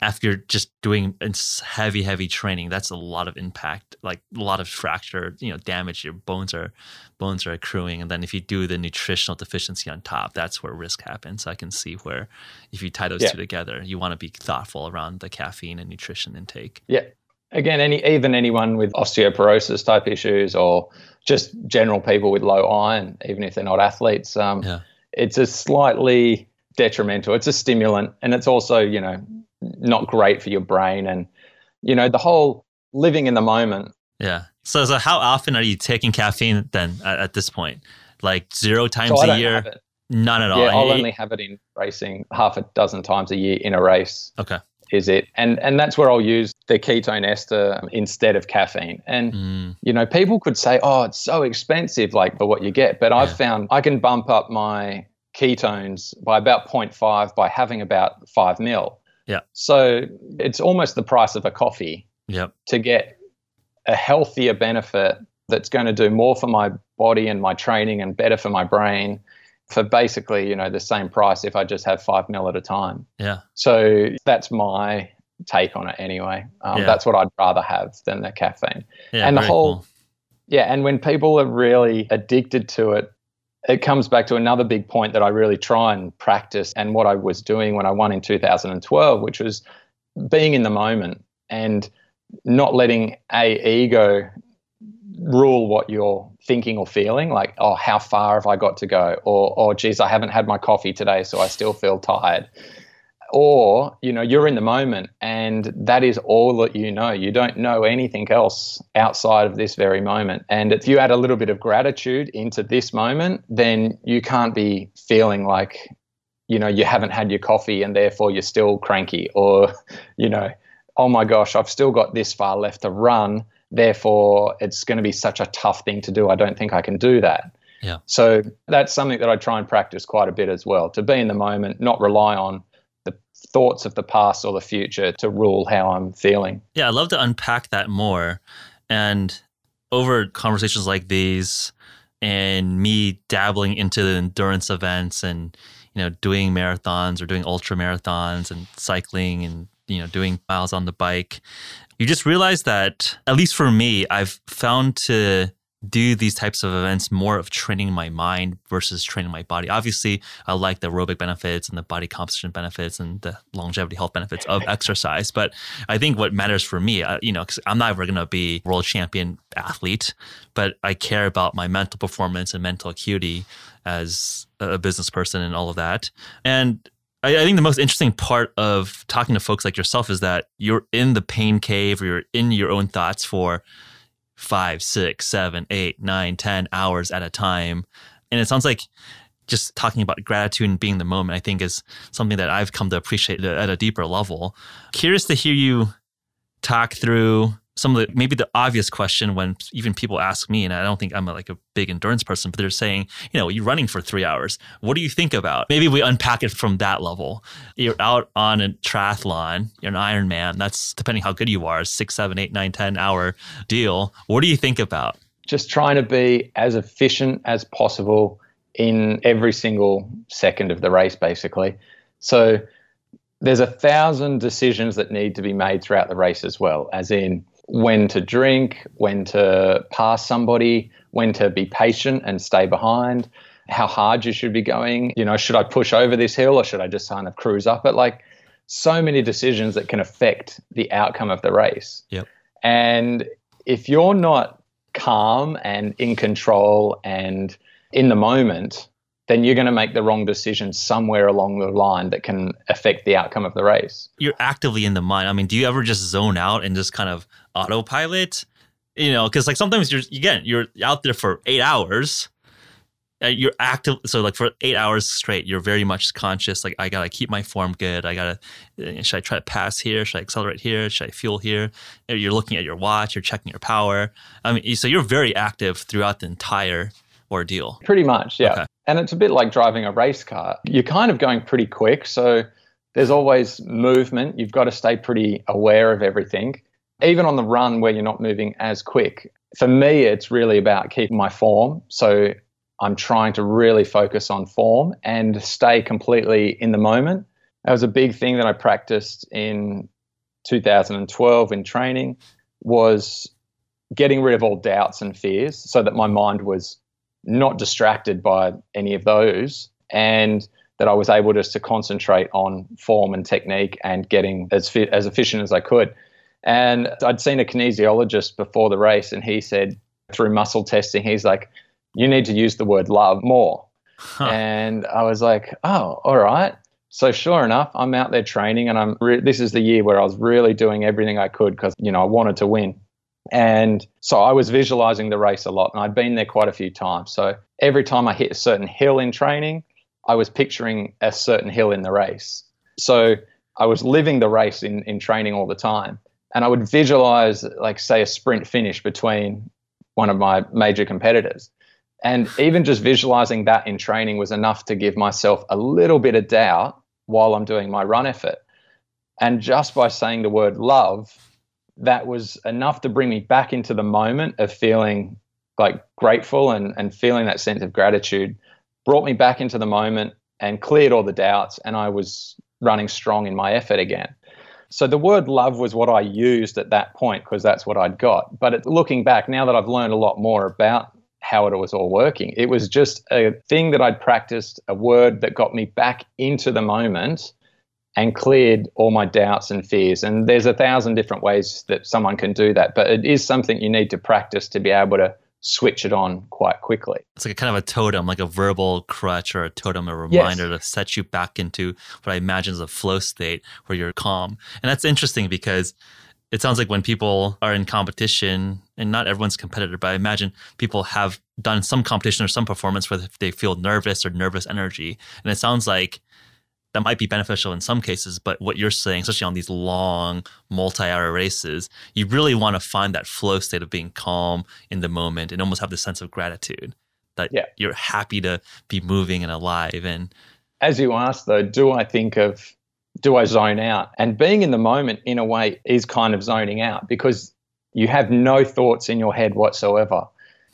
after just doing heavy, heavy training, that's a lot of impact, like a lot of fracture, you know, damage. Your bones are bones are accruing, and then if you do the nutritional deficiency on top, that's where risk happens. So I can see where if you tie those yeah. two together, you want to be thoughtful around the caffeine and nutrition intake. Yeah. Again, any even anyone with osteoporosis type issues or just general people with low iron, even if they're not athletes, um, yeah. it's a slightly detrimental. It's a stimulant, and it's also you know not great for your brain. And you know the whole living in the moment. Yeah. So so how often are you taking caffeine then at, at this point? Like zero times so a year? none at all. Yeah i'll only have it in racing half a dozen times a year in a race. Okay. Is it. And and that's where i'll use the ketone ester instead of caffeine. And mm. you know people could say oh it's so expensive like for what you get. But yeah. i've found i can bump up my ketones by about 0.5 by having about 5 mil yeah. So it's almost the price of a coffee yep. to get a healthier benefit that's going to do more for my body and my training and better for my brain for basically, you know, the same price if I just have five mil at a time. Yeah. So that's my take on it anyway. Um, yeah. That's what I'd rather have than the caffeine. Yeah, and the whole, cool. yeah, and when people are really addicted to it, it comes back to another big point that I really try and practice and what I was doing when I won in 2012, which was being in the moment and not letting a ego rule what you're thinking or feeling like oh how far have i got to go? Or oh geez i haven't had my coffee today so i still feel tired or you know you're in the moment and that is all that you know. You don't know anything else outside of this very moment. And if you add a little bit of gratitude into this moment then you can't be feeling like you know you haven't had your coffee and therefore you're still cranky or you know oh my gosh i've still got this far left to run. Therefore it's going to be such a tough thing to do. I don't think i can do that. Yeah. So that's something that I try and practice quite a bit as well to be in the moment, not rely on thoughts of the past or the future to rule how I'm feeling. Yeah, I'd love to unpack that more. And over conversations like these and me dabbling into the endurance events and you know doing marathons or doing ultra marathons and cycling and you know doing miles on the bike you just realize that at least for me I've found to do these types of events more of training my mind versus training my body. Obviously, I like the aerobic benefits and the body composition benefits and the longevity health benefits of [LAUGHS] exercise. But I think what matters for me, uh, you know, because I'm not ever going to be world champion athlete, but I care about my mental performance and mental acuity as a business person and all of that. And I, I think the most interesting part of talking to folks like yourself is that you're in the pain cave or you're in your own thoughts for five, six, seven, eight, nine, ten hours at a time. And it sounds like just talking about gratitude and being the moment, I think is something that I've come to appreciate at a deeper level. Curious to hear you talk through some of the maybe the obvious question when even people ask me, and I don't think I'm a, like a big endurance person, but they're saying, you know, you're running for three hours. What do you think about? Maybe we unpack it from that level. You're out on a triathlon, you're an Ironman. That's depending how good you are, six, seven, eight, nine, ten hour deal. What do you think about? Just trying to be as efficient as possible in every single second of the race, basically. So there's a thousand decisions that need to be made throughout the race as well, as in when to drink, when to pass somebody, when to be patient and stay behind, how hard you should be going. You know, should I push over this hill or should I just kind of cruise up it? Like so many decisions that can affect the outcome of the race. Yep. And if you're not calm and in control and in the moment, then you're going to make the wrong decision somewhere along the line that can affect the outcome of the race. You're actively in the mind. I mean, do you ever just zone out and just kind of autopilot? You know, because like sometimes you're again you're out there for eight hours. Uh, you're active, so like for eight hours straight, you're very much conscious. Like I gotta keep my form good. I gotta. Uh, should I try to pass here? Should I accelerate here? Should I fuel here? You're looking at your watch. You're checking your power. I mean, so you're very active throughout the entire ordeal. Pretty much, yeah. Okay. And it's a bit like driving a race car. You're kind of going pretty quick, so there's always movement. You've got to stay pretty aware of everything. Even on the run where you're not moving as quick. For me, it's really about keeping my form. So I'm trying to really focus on form and stay completely in the moment. That was a big thing that I practiced in 2012 in training was getting rid of all doubts and fears so that my mind was not distracted by any of those, and that I was able just to concentrate on form and technique and getting as fit, as efficient as I could. And I'd seen a kinesiologist before the race, and he said through muscle testing, he's like, "You need to use the word love more." Huh. And I was like, "Oh, all right." So sure enough, I'm out there training, and I'm. Re- this is the year where I was really doing everything I could because you know I wanted to win. And so I was visualizing the race a lot, and I'd been there quite a few times. So every time I hit a certain hill in training, I was picturing a certain hill in the race. So I was living the race in, in training all the time. And I would visualize, like, say, a sprint finish between one of my major competitors. And even just visualizing that in training was enough to give myself a little bit of doubt while I'm doing my run effort. And just by saying the word love, that was enough to bring me back into the moment of feeling like grateful and, and feeling that sense of gratitude brought me back into the moment and cleared all the doubts and i was running strong in my effort again. So the word love was what i used at that point because that's what i'd got. But it, looking back now that i've learned a lot more about how it was all working it was just a thing that i'd practiced a word that got me back into the moment and cleared all my doubts and fears. And there's a thousand different ways that someone can do that, but it is something you need to practice to be able to switch it on quite quickly. It's like a kind of a totem, like a verbal crutch or a totem, a reminder yes. to set you back into what I imagine is a flow state where you're calm. And that's interesting because it sounds like when people are in competition, and not everyone's competitor, but I imagine people have done some competition or some performance where they feel nervous or nervous energy. And it sounds like that might be beneficial in some cases, but what you're saying, especially on these long multi-hour races, you really want to find that flow state of being calm in the moment and almost have this sense of gratitude that yeah. you're happy to be moving and alive. And as you asked though, do I think of do I zone out? And being in the moment in a way is kind of zoning out because you have no thoughts in your head whatsoever.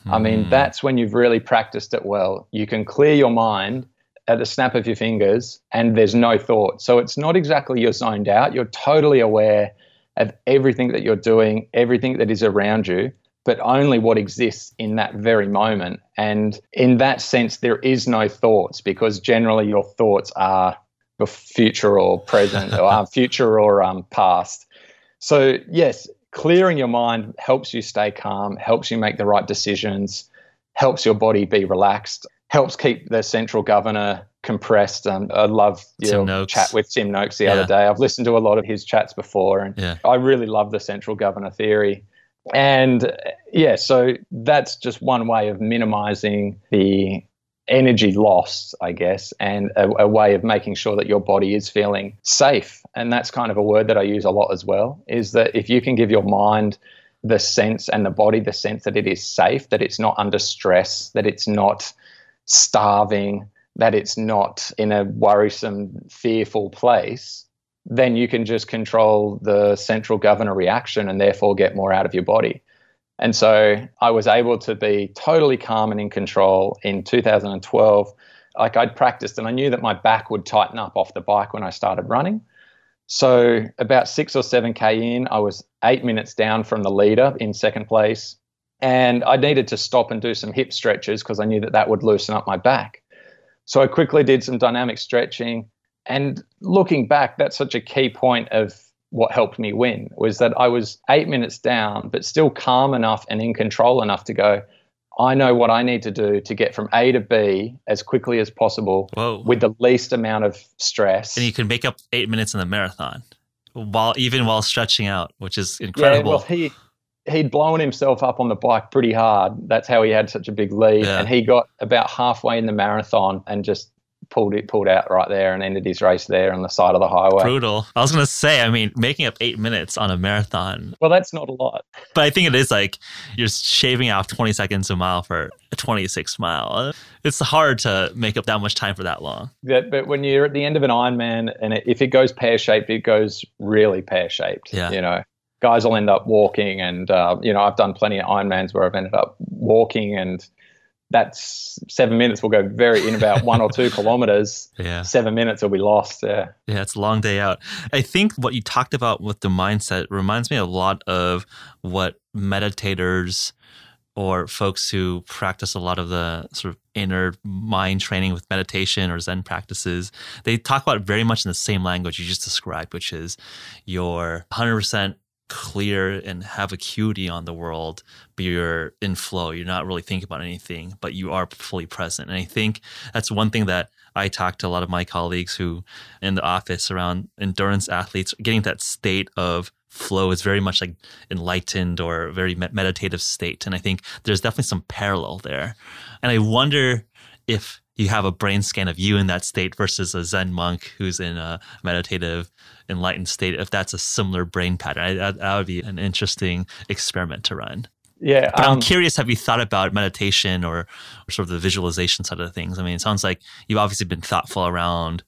I mean, hmm. that's when you've really practiced it well. You can clear your mind at the snap of your fingers and there's no thought. So it's not exactly you're zoned out. You're totally aware of everything that you're doing, everything that is around you, but only what exists in that very moment. And in that sense, there is no thoughts because generally your thoughts are the future or present [LAUGHS] or um, future or um, past. So, yes, clearing your mind helps you stay calm, helps you make the right decisions, helps your body be relaxed helps keep the central governor compressed. Um, I love your chat with Tim Noakes the yeah. other day. I've listened to a lot of his chats before, and yeah. I really love the central governor theory. And yeah, so that's just one way of minimizing the energy loss, I guess, and a, a, way of making sure that your body is feeling safe. And that's kind of a word that I use a lot as well is that if you can give your mind the sense and the body the sense that it is safe, that it's not under stress, that it's not starving, that it's not in a worrisome, fearful place, then you can just control the central governor reaction and therefore get more out of your body. And so I was able to be totally calm and in control in 2012. Like I'd practiced and I knew that my back would tighten up off the bike when I started running. So about six or seven K in, I was eight minutes down from the leader in second place. And I needed to stop and do some hip stretches because I knew that that would loosen up my back. So I quickly did some dynamic stretching. And looking back, that's such a key point of what helped me win was that I was eight minutes down, but still calm enough and in control enough to go, I know what I need to do to get from A to B as quickly as possible Whoa. with the least amount of stress. And you can make up eight minutes in the marathon while even while stretching out, which is incredible. Yeah, well, he he'd blown himself up on the bike pretty hard. That's how he had such a big lead. Yeah. And he got about halfway in the marathon and just pulled it pulled out right there and ended his race there on the side of the highway. Brutal. I was gonna say, I mean, making up eight minutes on a marathon. Well, that's not a lot. But I think it is like you're shaving off 20 seconds a mile for a 26 mile. It's hard to make up that much time for that long. Yeah, but when you're at the end of an Ironman and it, if it goes pear shaped, it goes really pear shaped. Yeah. You know, guys will end up walking, and uh, you know, I've done plenty of Ironmans where I've ended up walking and that's seven minutes will go very in about one or two [LAUGHS] kilometers. Yeah. Seven minutes will be lost. Yeah. Yeah, it's a long day out. I think what you talked about with the mindset reminds me a lot of what meditators or folks who practice a lot of the sort of inner mind training with meditation or Zen practices, they talk about very much in the same language you just described, which is your 100% clear and have acuity on the world, but you're in flow. You're not really thinking about anything, but you are fully present. And I think that's one thing that I talk to a lot of my colleagues who in the office around endurance athletes, getting that state of flow is very much like enlightened or very meditative state. And I think there's definitely some parallel there. And I wonder if you have a brain scan of you in that state versus a Zen monk who's in a meditative, enlightened state, if that's a similar brain pattern. I, that, that, would be an interesting experiment to run. Yeah. But um, I'm curious, have you thought about meditation or, or sort of the visualization side of things? I mean, it sounds like you've obviously been thoughtful around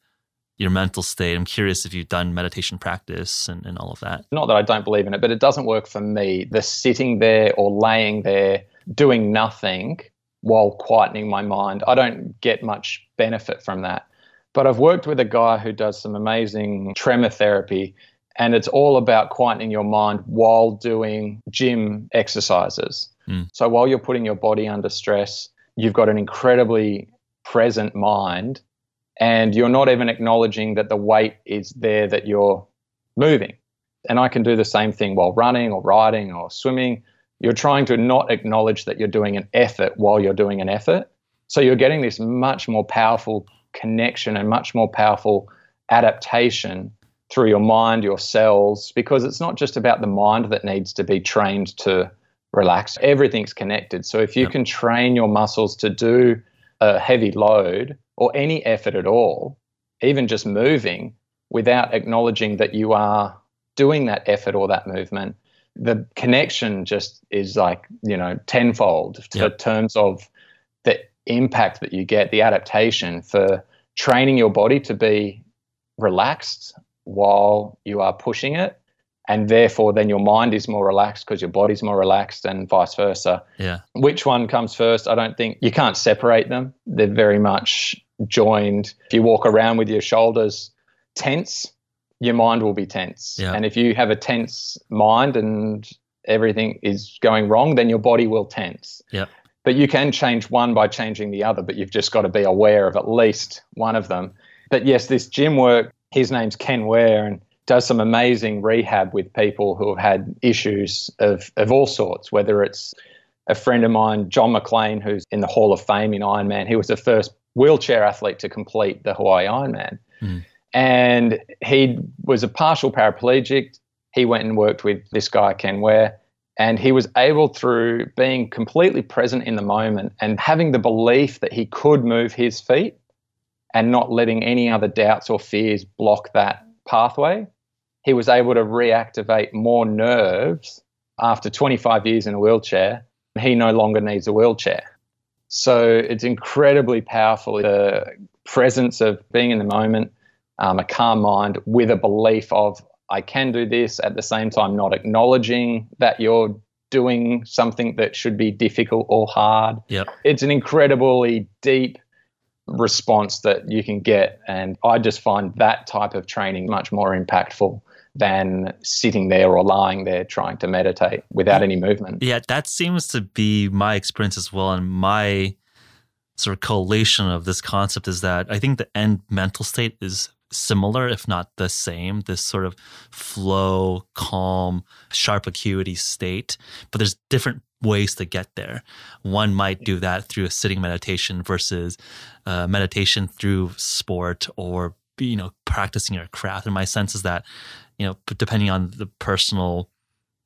your mental state. I'm curious if you've done meditation practice and, and all of that. Not that I don't believe in it, but it doesn't work for me. The sitting there or laying there doing nothing while quietening my mind. I don't get much benefit from that. But I've worked with a guy who does some amazing tremor therapy, and it's all about quietening your mind while doing gym exercises. Mm. So while you're putting your body under stress, you've got an incredibly present mind, and you're not even acknowledging that the weight is there that you're moving. And I can do the same thing while running or riding or swimming. You're trying to not acknowledge that you're doing an effort while you're doing an effort. So you're getting this much more powerful connection and much more powerful adaptation through your mind, your cells, because it's not just about the mind that needs to be trained to relax. Everything's connected. So if you yep. can train your muscles to do a heavy load or any effort at all, even just moving without acknowledging that you are doing that effort or that movement, the connection just is like you know tenfold yep. terms of the impact that you get the adaptation for training your body to be relaxed while you are pushing it and therefore then your mind is more relaxed because your body's more relaxed and vice versa yeah which one comes first i don't think you can't separate them they're very much joined if you walk around with your shoulders tense your mind will be tense. Yeah. And if you have a tense mind and everything is going wrong, then your body will tense. Yeah. But you can change one by changing the other, but you've just got to be aware of at least one of them. But yes, this gym work, his name's Ken Ware and does some amazing rehab with people who have had issues of, of all sorts, whether it's a friend of mine, John McLean, who's in the Hall of Fame in Ironman. He was the first wheelchair athlete to complete the Hawaii Ironman. Mm. And he was a partial paraplegic. He went and worked with this guy, Ken Ware, and he was able, through being completely present in the moment and having the belief that he could move his feet and not letting any other doubts or fears block that pathway, he was able to reactivate more nerves after 25 years in a wheelchair. He no longer needs a wheelchair. So it's incredibly powerful. The presence of being in the moment, um, a calm mind with a belief of, I can do this at the same time, not acknowledging that you're doing something that should be difficult or hard. Yep. It's an incredibly deep response that you can get. And I just find that type of training much more impactful than sitting there or lying there trying to meditate without any movement. Yeah, that seems to be my experience as well. And my sort of collation of this concept is that I think the end mental state is similar, if not the same, this sort of flow, calm, sharp acuity state. But there's different ways to get there. One might do that through a sitting meditation versus uh, meditation through sport or you know practicing your craft. And my sense is that you know depending on the personal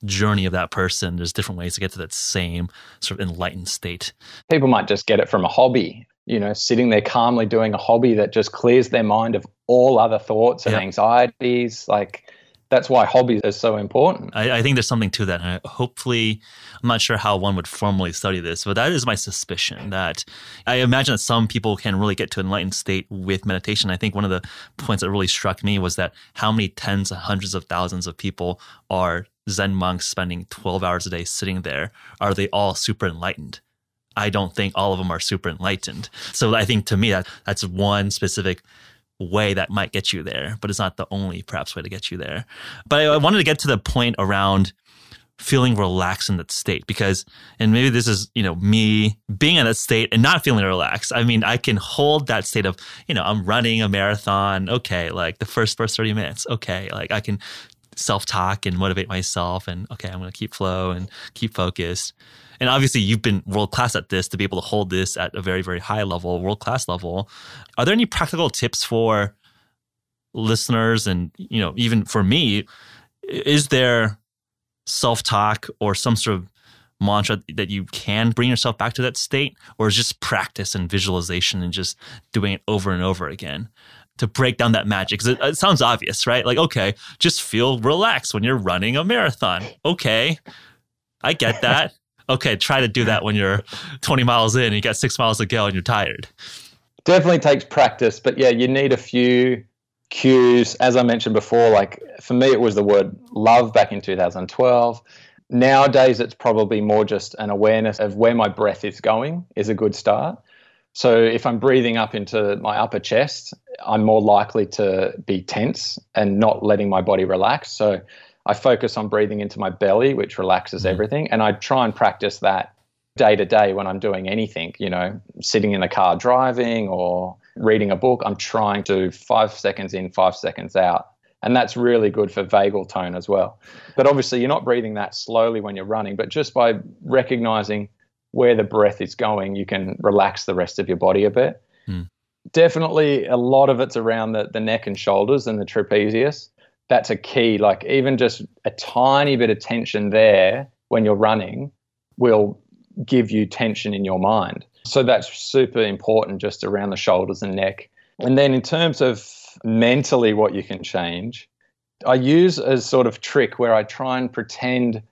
journey of that person, there's different ways to get to that same sort of enlightened state. People might just get it from a hobby. You know, sitting there calmly doing a hobby that just clears their mind of all other thoughts and yep. anxieties. Like that's why hobbies are so important. I, I think there's something to that. And hopefully, I'm not sure how one would formally study this, but that is my suspicion that I imagine that some people can really get to an enlightened state with meditation. I think one of the points that really struck me was that how many tens and hundreds of thousands of people are Zen monks spending 12 hours a day sitting there? Are they all super enlightened? I don't think all of them are super enlightened. So I think to me that that's one specific way that might get you there, but it's not the only perhaps way to get you there. But I, I wanted to get to the point around feeling relaxed in that state because and maybe this is you know me being in that state and not feeling relaxed i mean i can hold that state of you know i'm running a marathon okay like the first first 30 minutes okay like i can self-talk and motivate myself and okay i'm going to keep flow and keep focused and obviously you've been world class at this to be able to hold this at a very very high level world class level. Are there any practical tips for listeners and you know even for me is there self-talk or some sort of mantra that you can bring yourself back to that state? Or is just practice and visualization and just doing it over and over again to break down that magic? Because it, it sounds obvious right? Like okay just feel relaxed when you're running a marathon. Okay i get that okay, try to do that when you're 20 miles in you got six miles to go and you're tired. Definitely takes practice, but yeah, you need a few cues. As I mentioned before, like for me, it was the word love back in 2012. Nowadays, it's probably more just an awareness of where my breath is going is a good start. So if I'm breathing up into my upper chest, I'm more likely to be tense and not letting my body relax. So I focus on breathing into my belly, which relaxes mm. everything. And I try and practice that day to day when I'm doing anything, you know, sitting in the car driving or reading a book. I'm trying to five seconds in, five seconds out. And that's really good for vagal tone as well. But obviously, you're not breathing that slowly when you're running, but just by recognizing where the breath is going, you can relax the rest of your body a bit. Mm. Definitely, a lot of it's around the, the neck and shoulders and the trapezius that's a key. Like even just a tiny bit of tension there when you're running will give you tension in your mind. So that's super important just around the shoulders and neck. And then in terms of mentally what you can change, I use a sort of trick where I try and pretend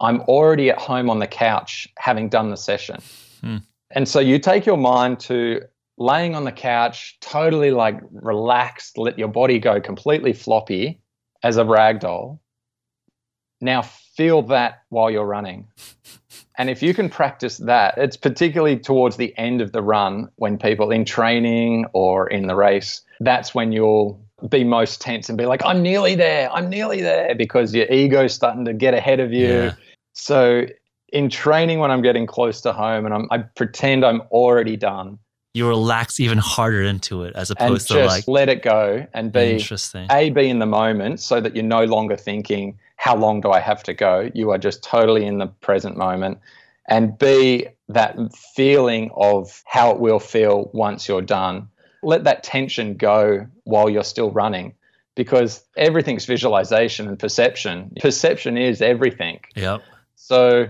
I'm already at home on the couch having done the session. Hmm. And so you take your mind to laying on the couch, totally like relaxed, let your body go completely floppy as a rag doll. Now feel that while you're running. And if you can practice that, it's particularly towards the end of the run when people in training or in the race, that's when you'll be most tense and be like, I'm nearly there, I'm nearly there, because your ego's starting to get ahead of you. Yeah. So in training, when I'm getting close to home and I'm, I pretend I'm already done, you relax even harder into it as opposed to like let it go and be interesting. A be in the moment so that you're no longer thinking how long do I have to go. You are just totally in the present moment. and B, that feeling of how it will feel once you're done. Let that tension go while you're still running because everything's visualization and perception. Perception is everything. Yep. So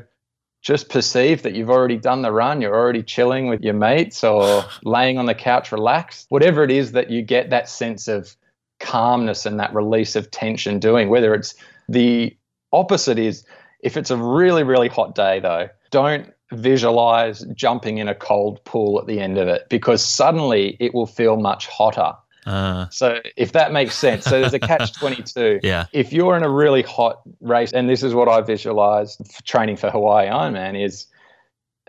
just perceive that you've already done the run, you're already chilling with your mates or [LAUGHS] laying on the couch relaxed. Whatever it is that you get that sense of calmness and that release of tension doing, whether it's the opposite is if it's a really, really hot day though, don't visualize jumping in a cold pool at the end of it because suddenly it will feel much hotter. Uh, so if that makes sense, so there's a catch [LAUGHS] 22. yeah. If you're in a really hot race, and this is what I visualized for training for Hawaii Ironman is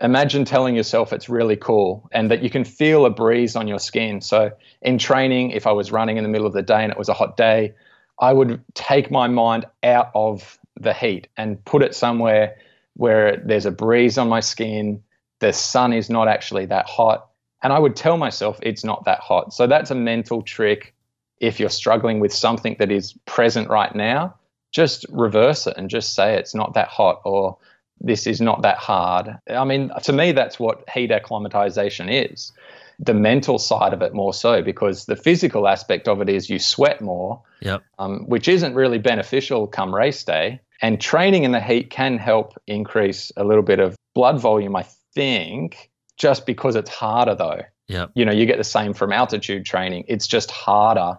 imagine telling yourself it's really cool and that you can feel a breeze on your skin. So in training, if I was running in the middle of the day and it was a hot day, I would take my mind out of the heat and put it somewhere where there's a breeze on my skin, the sun is not actually that hot, and I would tell myself it's not that hot. So that's a mental trick. If you're struggling with something that is present right now, just reverse it and just say it's not that hot or this is not that hard. I mean, to me, that's what heat acclimatization is. The mental side of it more so because the physical aspect of it is you sweat more, yep. um, which isn't really beneficial come race day. And training in the heat can help increase a little bit of blood volume, I think, just because it's harder though. Yeah. You know, you get the same from altitude training. It's just harder.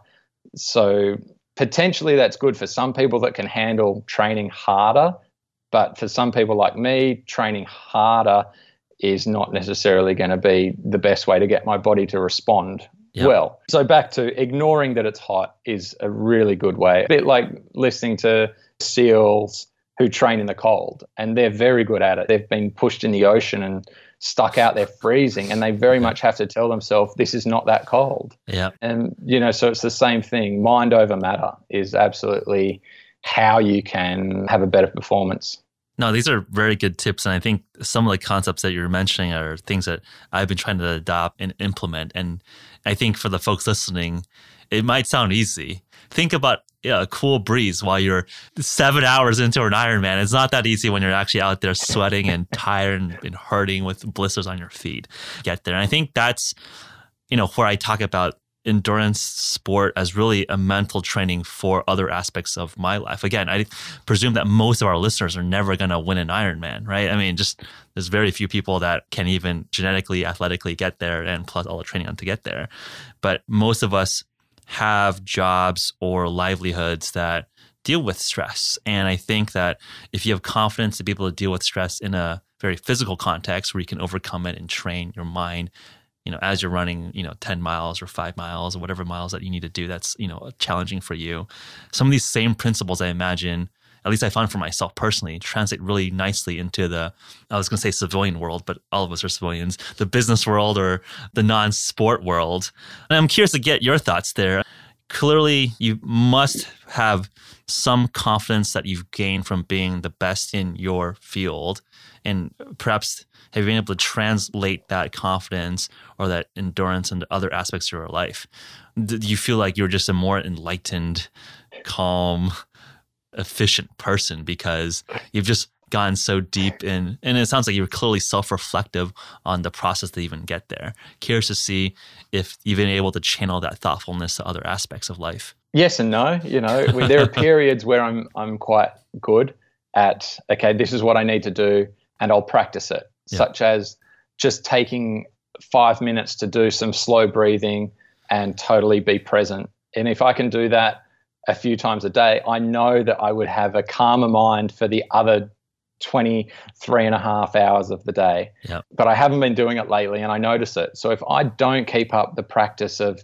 So potentially that's good for some people that can handle training harder. But for some people like me, training harder is not necessarily going to be the best way to get my body to respond Yep. well. So back to ignoring that it's hot is a really good way. A bit like listening to seals who train in the cold, and they're very good at it. They've been pushed in the ocean and stuck out there freezing, and they very much have to tell themselves this is not that cold. Yeah. And you know, so it's the same thing. Mind over matter is absolutely how you can have a better performance. No, these are very good tips. And I think some of the concepts that you're mentioning are things that I've been trying to adopt and implement. And I think for the folks listening, it might sound easy. Think about yeah, a cool breeze while you're seven hours into an Ironman. It's not that easy when you're actually out there sweating and tired and, and hurting with blisters on your feet. Get there. And I think that's, you know, where I talk about endurance sport as really a mental training for other aspects of my life. Again, I presume that most of our listeners are never going to win an Ironman, right? I mean, just there's very few people that can even genetically, athletically get there and plus all the training on to get there. But most of us have jobs or livelihoods that deal with stress. And I think that if you have confidence to be able to deal with stress in a very physical context where you can overcome it and train your mind, you know, as you're running, you know, 10 miles or five miles or whatever miles that you need to do that's, you know, challenging for you. Some of these same principles I imagine at least I found for myself personally, translate really nicely into the, I was going to say civilian world, but all of us are civilians, the business world or the non sport world. And I'm curious to get your thoughts there. Clearly, you must have some confidence that you've gained from being the best in your field. And perhaps have you been able to translate that confidence or that endurance into other aspects of your life? Do you feel like you're just a more enlightened, calm, efficient person because you've just gone so deep in and it sounds like you're clearly self-reflective on the process to even get there. Curious to see if you've been able to channel that thoughtfulness to other aspects of life. Yes and no you know there are [LAUGHS] periods where i'm i'm quite good at okay this is what i need to do and i'll practice it yeah. such as just taking five minutes to do some slow breathing and totally be present. And if i can do that a few times a day, I know that I would have a calmer mind for the other 23 and a half hours of the day. Yep. But I haven't been doing it lately and I notice it. So if I don't keep up the practice of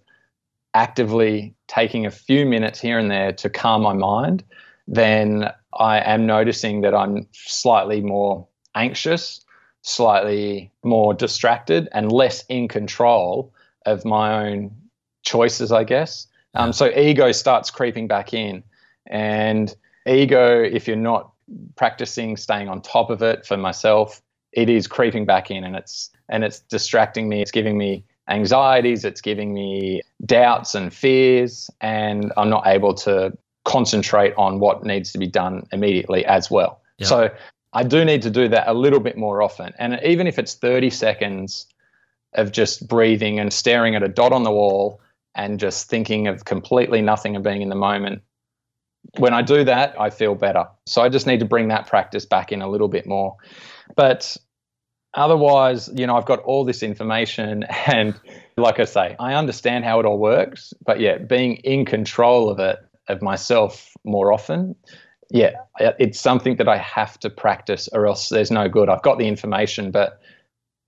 actively taking a few minutes here and there to calm my mind, then I am noticing that I'm slightly more anxious, slightly more distracted, and less in control of my own choices, I guess. Um, so ego starts creeping back in. And ego, if you're not practicing staying on top of it for myself, it is creeping back in and it's and it's distracting me. It's giving me anxieties, it's giving me doubts and fears, and I'm not able to concentrate on what needs to be done immediately as well. Yep. So I do need to do that a little bit more often. And even if it's 30 seconds of just breathing and staring at a dot on the wall and just thinking of completely nothing and being in the moment, when I do that, I feel better. So I just need to bring that practice back in a little bit more. But otherwise, you know, I've got all this information [LAUGHS] and like I say, I understand how it all works, but yeah, being in control of it, of myself more often, yeah, it's something that I have to practice or else there's no good. I've got the information, but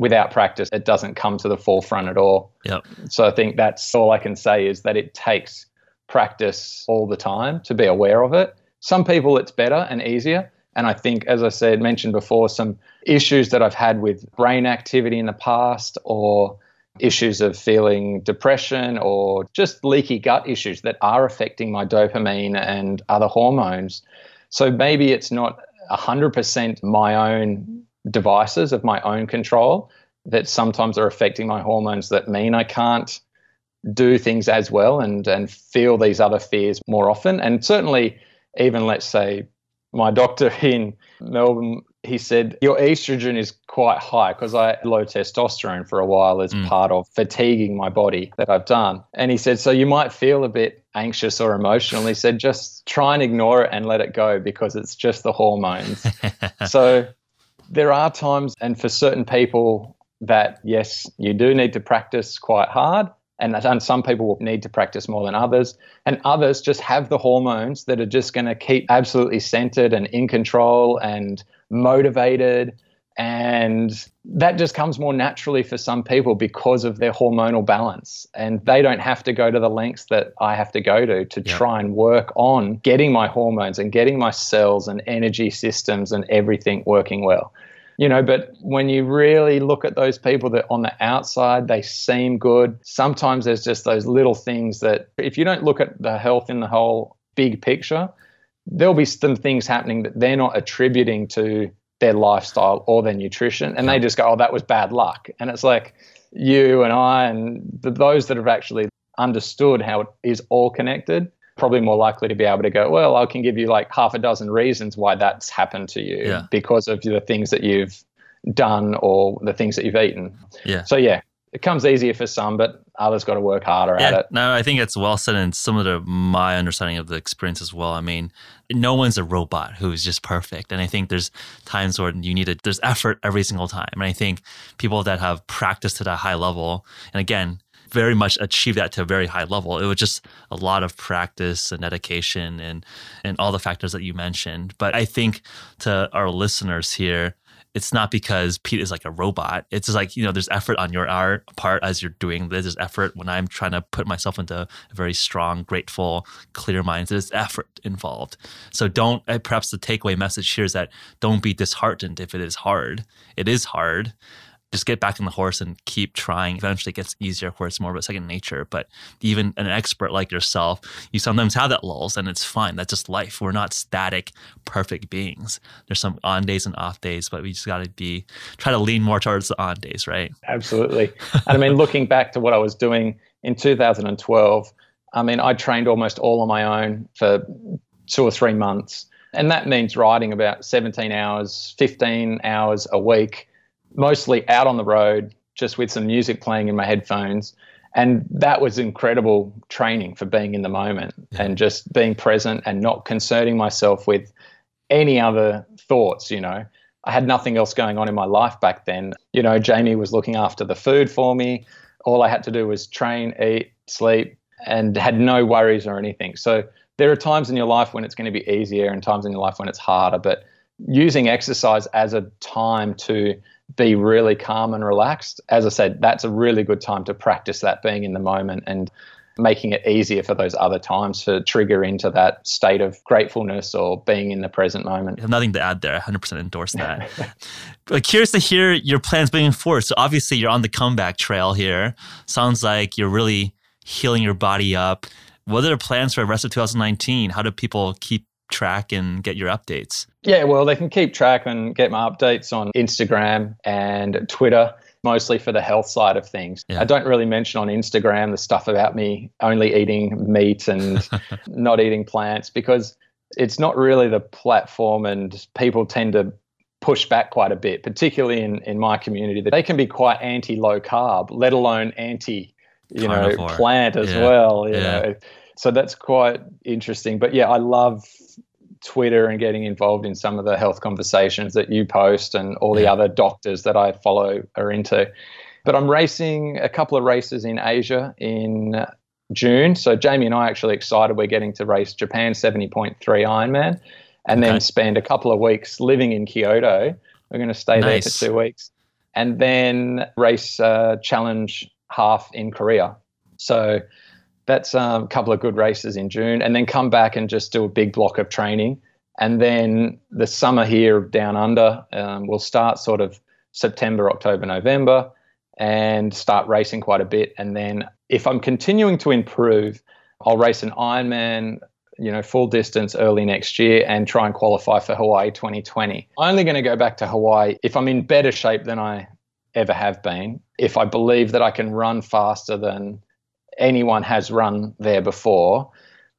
without practice, it doesn't come to the forefront at all. Yep. So I think that's all I can say is that it takes practice all the time to be aware of it. Some people it's better and easier. And I think, as I said, mentioned before, some issues that I've had with brain activity in the past or issues of feeling depression or just leaky gut issues that are affecting my dopamine and other hormones. So maybe it's not 100% my own devices of my own control that sometimes are affecting my hormones that mean I can't do things as well and and feel these other fears more often and certainly even let's say my doctor [LAUGHS] in Melbourne he said your estrogen is quite high because I had low testosterone for a while as mm. part of fatiguing my body that I've done. And he said, so you might feel a bit anxious or emotional. He said, just try and ignore it and let it go because it's just the hormones. [LAUGHS] so there are times, and for certain people, that yes, you do need to practice quite hard. And, and some people will need to practice more than others. And others just have the hormones that are just going to keep absolutely centered and in control and motivated. And that just comes more naturally for some people because of their hormonal balance. And they don't have to go to the lengths that I have to go to to yep. try and work on getting my hormones and getting my cells and energy systems and everything working well you know but when you really look at those people that on the outside they seem good sometimes there's just those little things that if you don't look at the health in the whole big picture there'll be some things happening that they're not attributing to their lifestyle or their nutrition and they just go oh that was bad luck and it's like you and i and the, those that have actually understood how it is all connected probably more likely to be able to go, well, I can give you like half a dozen reasons why that's happened to you yeah. because of the things that you've done or the things that you've eaten. Yeah. So yeah, it comes easier for some, but others got to work harder yeah, at it. No, I think it's well said and similar to my understanding of the experience as well. I mean, no one's a robot who's just perfect. And I think there's times where you need to, there's effort every single time. And I think people that have practiced at a high level, and again, very much achieve that to a very high level. It was just a lot of practice and dedication and and all the factors that you mentioned. But I think to our listeners here, it's not because Pete is like a robot. It's just like, you know, there's effort on your art part as you're doing this. There's effort when I'm trying to put myself into a very strong, grateful, clear mind. There's effort involved. So don't, uh, perhaps the takeaway message here is that don't be disheartened if it is hard. It is hard just get back on the horse and keep trying. Eventually, it gets easier. Of course, more of a second nature. But even an expert like yourself, you sometimes have that lulls, and it's fine. That's just life. We're not static, perfect beings. There's some on days and off days, but we just got to be try to lean more towards the on days, right? Absolutely. [LAUGHS] and I mean, looking back to what I was doing in 2012, I mean, I trained almost all on my own for two or three months. And that means riding about 17 hours, 15 hours a week mostly out on the road, just with some music playing in my headphones. And that was incredible training for being in the moment yeah. and just being present and not concerning myself with any other thoughts, you know. I had nothing else going on in my life back then. You know, Jamie was looking after the food for me. All I had to do was train, eat, sleep, and had no worries or anything. So there are times in your life when it's going to be easier and times in your life when it's harder. But using exercise as a time to be really calm and relaxed. As I said, that's a really good time to practice that being in the moment and making it easier for those other times to trigger into that state of gratefulness or being in the present moment. I have nothing to add there. 100% endorse that. [LAUGHS] but curious to hear your plans being forward. So obviously you're on the comeback trail here. Sounds like you're really healing your body up. What are the plans for the rest of 2019? How do people keep track and get your updates? Yeah, well, they can keep track and get my updates on Instagram and Twitter, mostly for the health side of things. Yeah. I don't really mention on Instagram the stuff about me only eating meat and [LAUGHS] not eating plants because it's not really the platform, and people tend to push back quite a bit, particularly in, in my community, that they can be quite anti low carb, let alone anti, you Carnivore. know, plant as yeah. well. You yeah. know. So that's quite interesting. But yeah, I love Twitter and getting involved in some of the health conversations that you post and all the other doctors that I follow are into. But I'm racing a couple of races in Asia in June. So Jamie and I are actually excited we're getting to race Japan 70.3 Ironman and okay. then spend a couple of weeks living in Kyoto. We're going to stay nice. there for two weeks and then race uh, challenge half in Korea. So that's um, a couple of good races in June, and then come back and just do a big block of training. And then the summer here down under um, will start sort of September, October, November, and start racing quite a bit. And then if I'm continuing to improve, I'll race an Ironman, you know, full distance early next year and try and qualify for Hawaii 2020. I'm Only going to go back to Hawaii if I'm in better shape than I ever have been. If I believe that I can run faster than anyone has run there before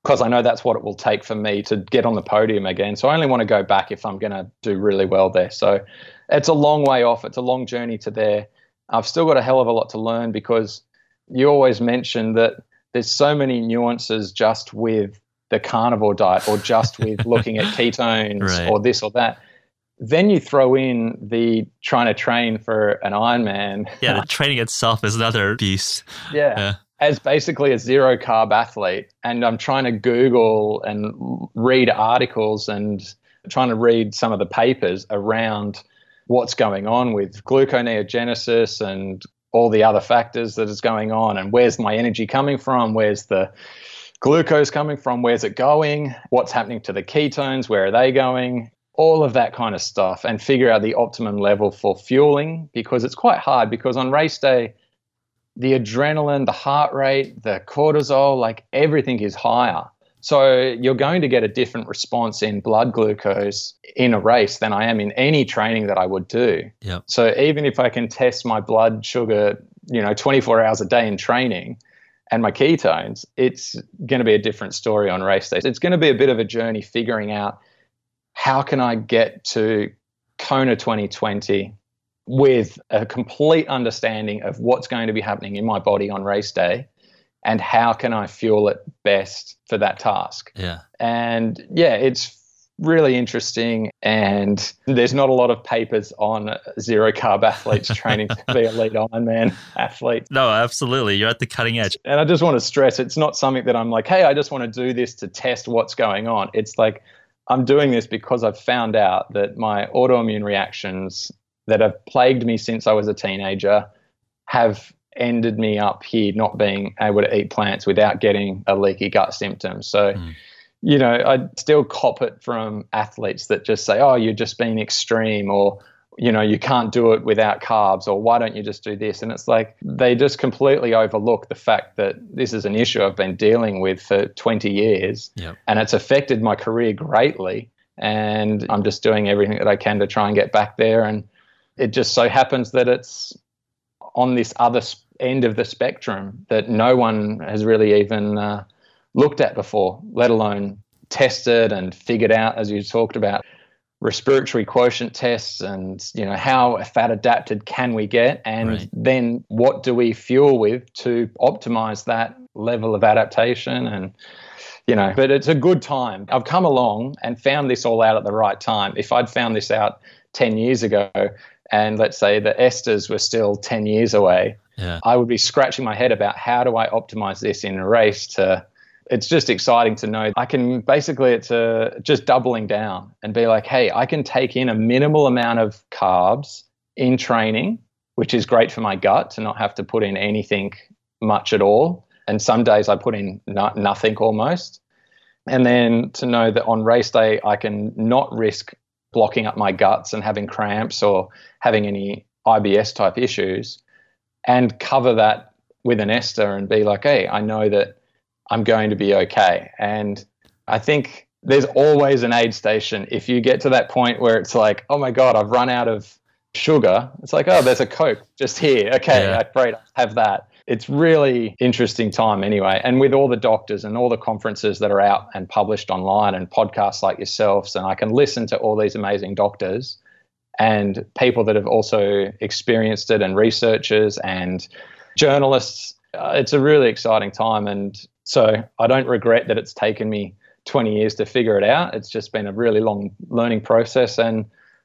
because I know that's what it will take for me to get on the podium again. So I only want to go back if I'm going to do really well there. So it's a long way off. It's a long journey to there. I've still got a hell of a lot to learn because you always mention that there's so many nuances just with the carnivore diet or just with [LAUGHS] looking at ketones right. or this or that. Then you throw in the trying to train for an Ironman. Yeah, the [LAUGHS] training itself is another piece. Yeah. yeah as basically a zero carb athlete, and I'm trying to Google and read articles and trying to read some of the papers around what's going on with gluconeogenesis and all the other factors that is going on, and where's my energy coming from, where's the glucose coming from, where's it going, what's happening to the ketones, where are they going, all of that kind of stuff, and figure out the optimum level for fueling because it's quite hard because on race day the adrenaline, the heart rate, the cortisol, like everything is higher. So you're going to get a different response in blood glucose in a race than I am in any training that I would do. Yep. So even if I can test my blood sugar, you know, 24 hours a day in training and my ketones, it's going to be a different story on race days. It's going to be a bit of a journey figuring out how can I get to Kona 2020 with a complete understanding of what's going to be happening in my body on race day and how can I fuel it best for that task. Yeah. And yeah, it's really interesting and there's not a lot of papers on zero carb athletes [LAUGHS] training to be elite Ironman athletes. No, absolutely. You're at the cutting edge. And I just want to stress it's not something that I'm like, hey, I just want to do this to test what's going on. It's like I'm doing this because I've found out that my autoimmune reactions that have plagued me since I was a teenager have ended me up here not being able to eat plants without getting a leaky gut symptom. So, mm. you know, I still cop it from athletes that just say, oh, you're just being extreme or, you know, you can't do it without carbs or why don't you just do this? And it's like they just completely overlook the fact that this is an issue I've been dealing with for 20 years yep. and it's affected my career greatly. And I'm just doing everything that I can to try and get back there and it just so happens that it's on this other end of the spectrum that no one has really even uh, looked at before, let alone tested and figured out, as you talked about, respiratory quotient tests and you know how fat adapted can we get? And right. then what do we fuel with to optimize that level of adaptation? And you know but it's a good time. I've come along and found this all out at the right time. If i'd found this out 10 years ago and let's say the esters were still 10 years away, yeah. I would be scratching my head about how do I optimize this in a race to it's just exciting to know I can basically it's a, just doubling down and be like, hey, I can take in a minimal amount of carbs in training, which is great for my gut to not have to put in anything much at all. And some days I put in no, nothing almost. And then to know that on race day I can not risk blocking up my guts and having cramps or having any IBS type issues, and cover that with an ester and be like, hey, I know that I'm going to be okay. And I think there's always an aid station. If you get to that point where it's like, oh my God, I've run out of sugar, it's like, oh, there's a Coke just here. Okay, yeah. great, have that it's really interesting time anyway. And with all the doctors and all the conferences that are out and published online and podcasts like yourselves, and I can listen to all these amazing doctors. and people that have also experienced it, and researchers and journalists. Uh, it's a really exciting time. And so I don't regret that it's taken me 20 years to figure it out. It's just been a really long learning process. And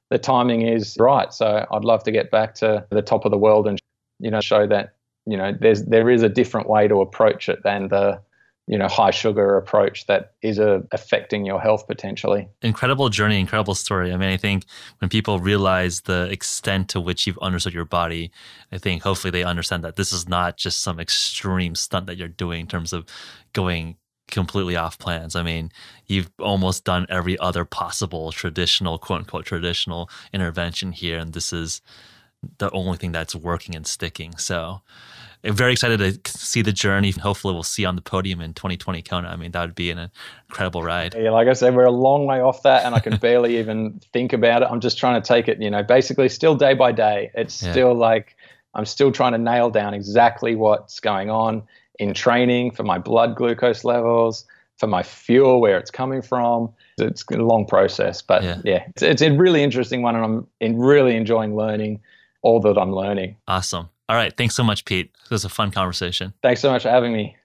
the timing is right. So I'd love to get back to the top of the world and you know show that you know there's there is a different way to approach it than the you know high sugar approach that is uh, affecting your health potentially incredible journey incredible story i mean i think when people realize the extent to which you've understood your body i think hopefully they understand that this is not just some extreme stunt that you're doing in terms of going completely off plans. I mean, you've almost done every other possible traditional, quote unquote, traditional intervention here. And this is the only thing that's working and sticking. So I'm very excited to see the journey. Hopefully, we'll see on the podium in 2020 Kona. I mean, that would be an incredible ride. Yeah, like I said, we're a long way off that, and I can barely [LAUGHS] even think about it. I'm just trying to take it, you know, basically still day by day. It's yeah. still like I'm still trying to nail down exactly what's going on in training for my blood glucose levels, for my fuel, where it's coming from. It's a long process, but yeah, yeah it's, it's a really interesting one, and I'm in really enjoying learning all that I'm learning. Awesome. All right. Thanks so much, Pete. It was a fun conversation. Thanks so much for having me.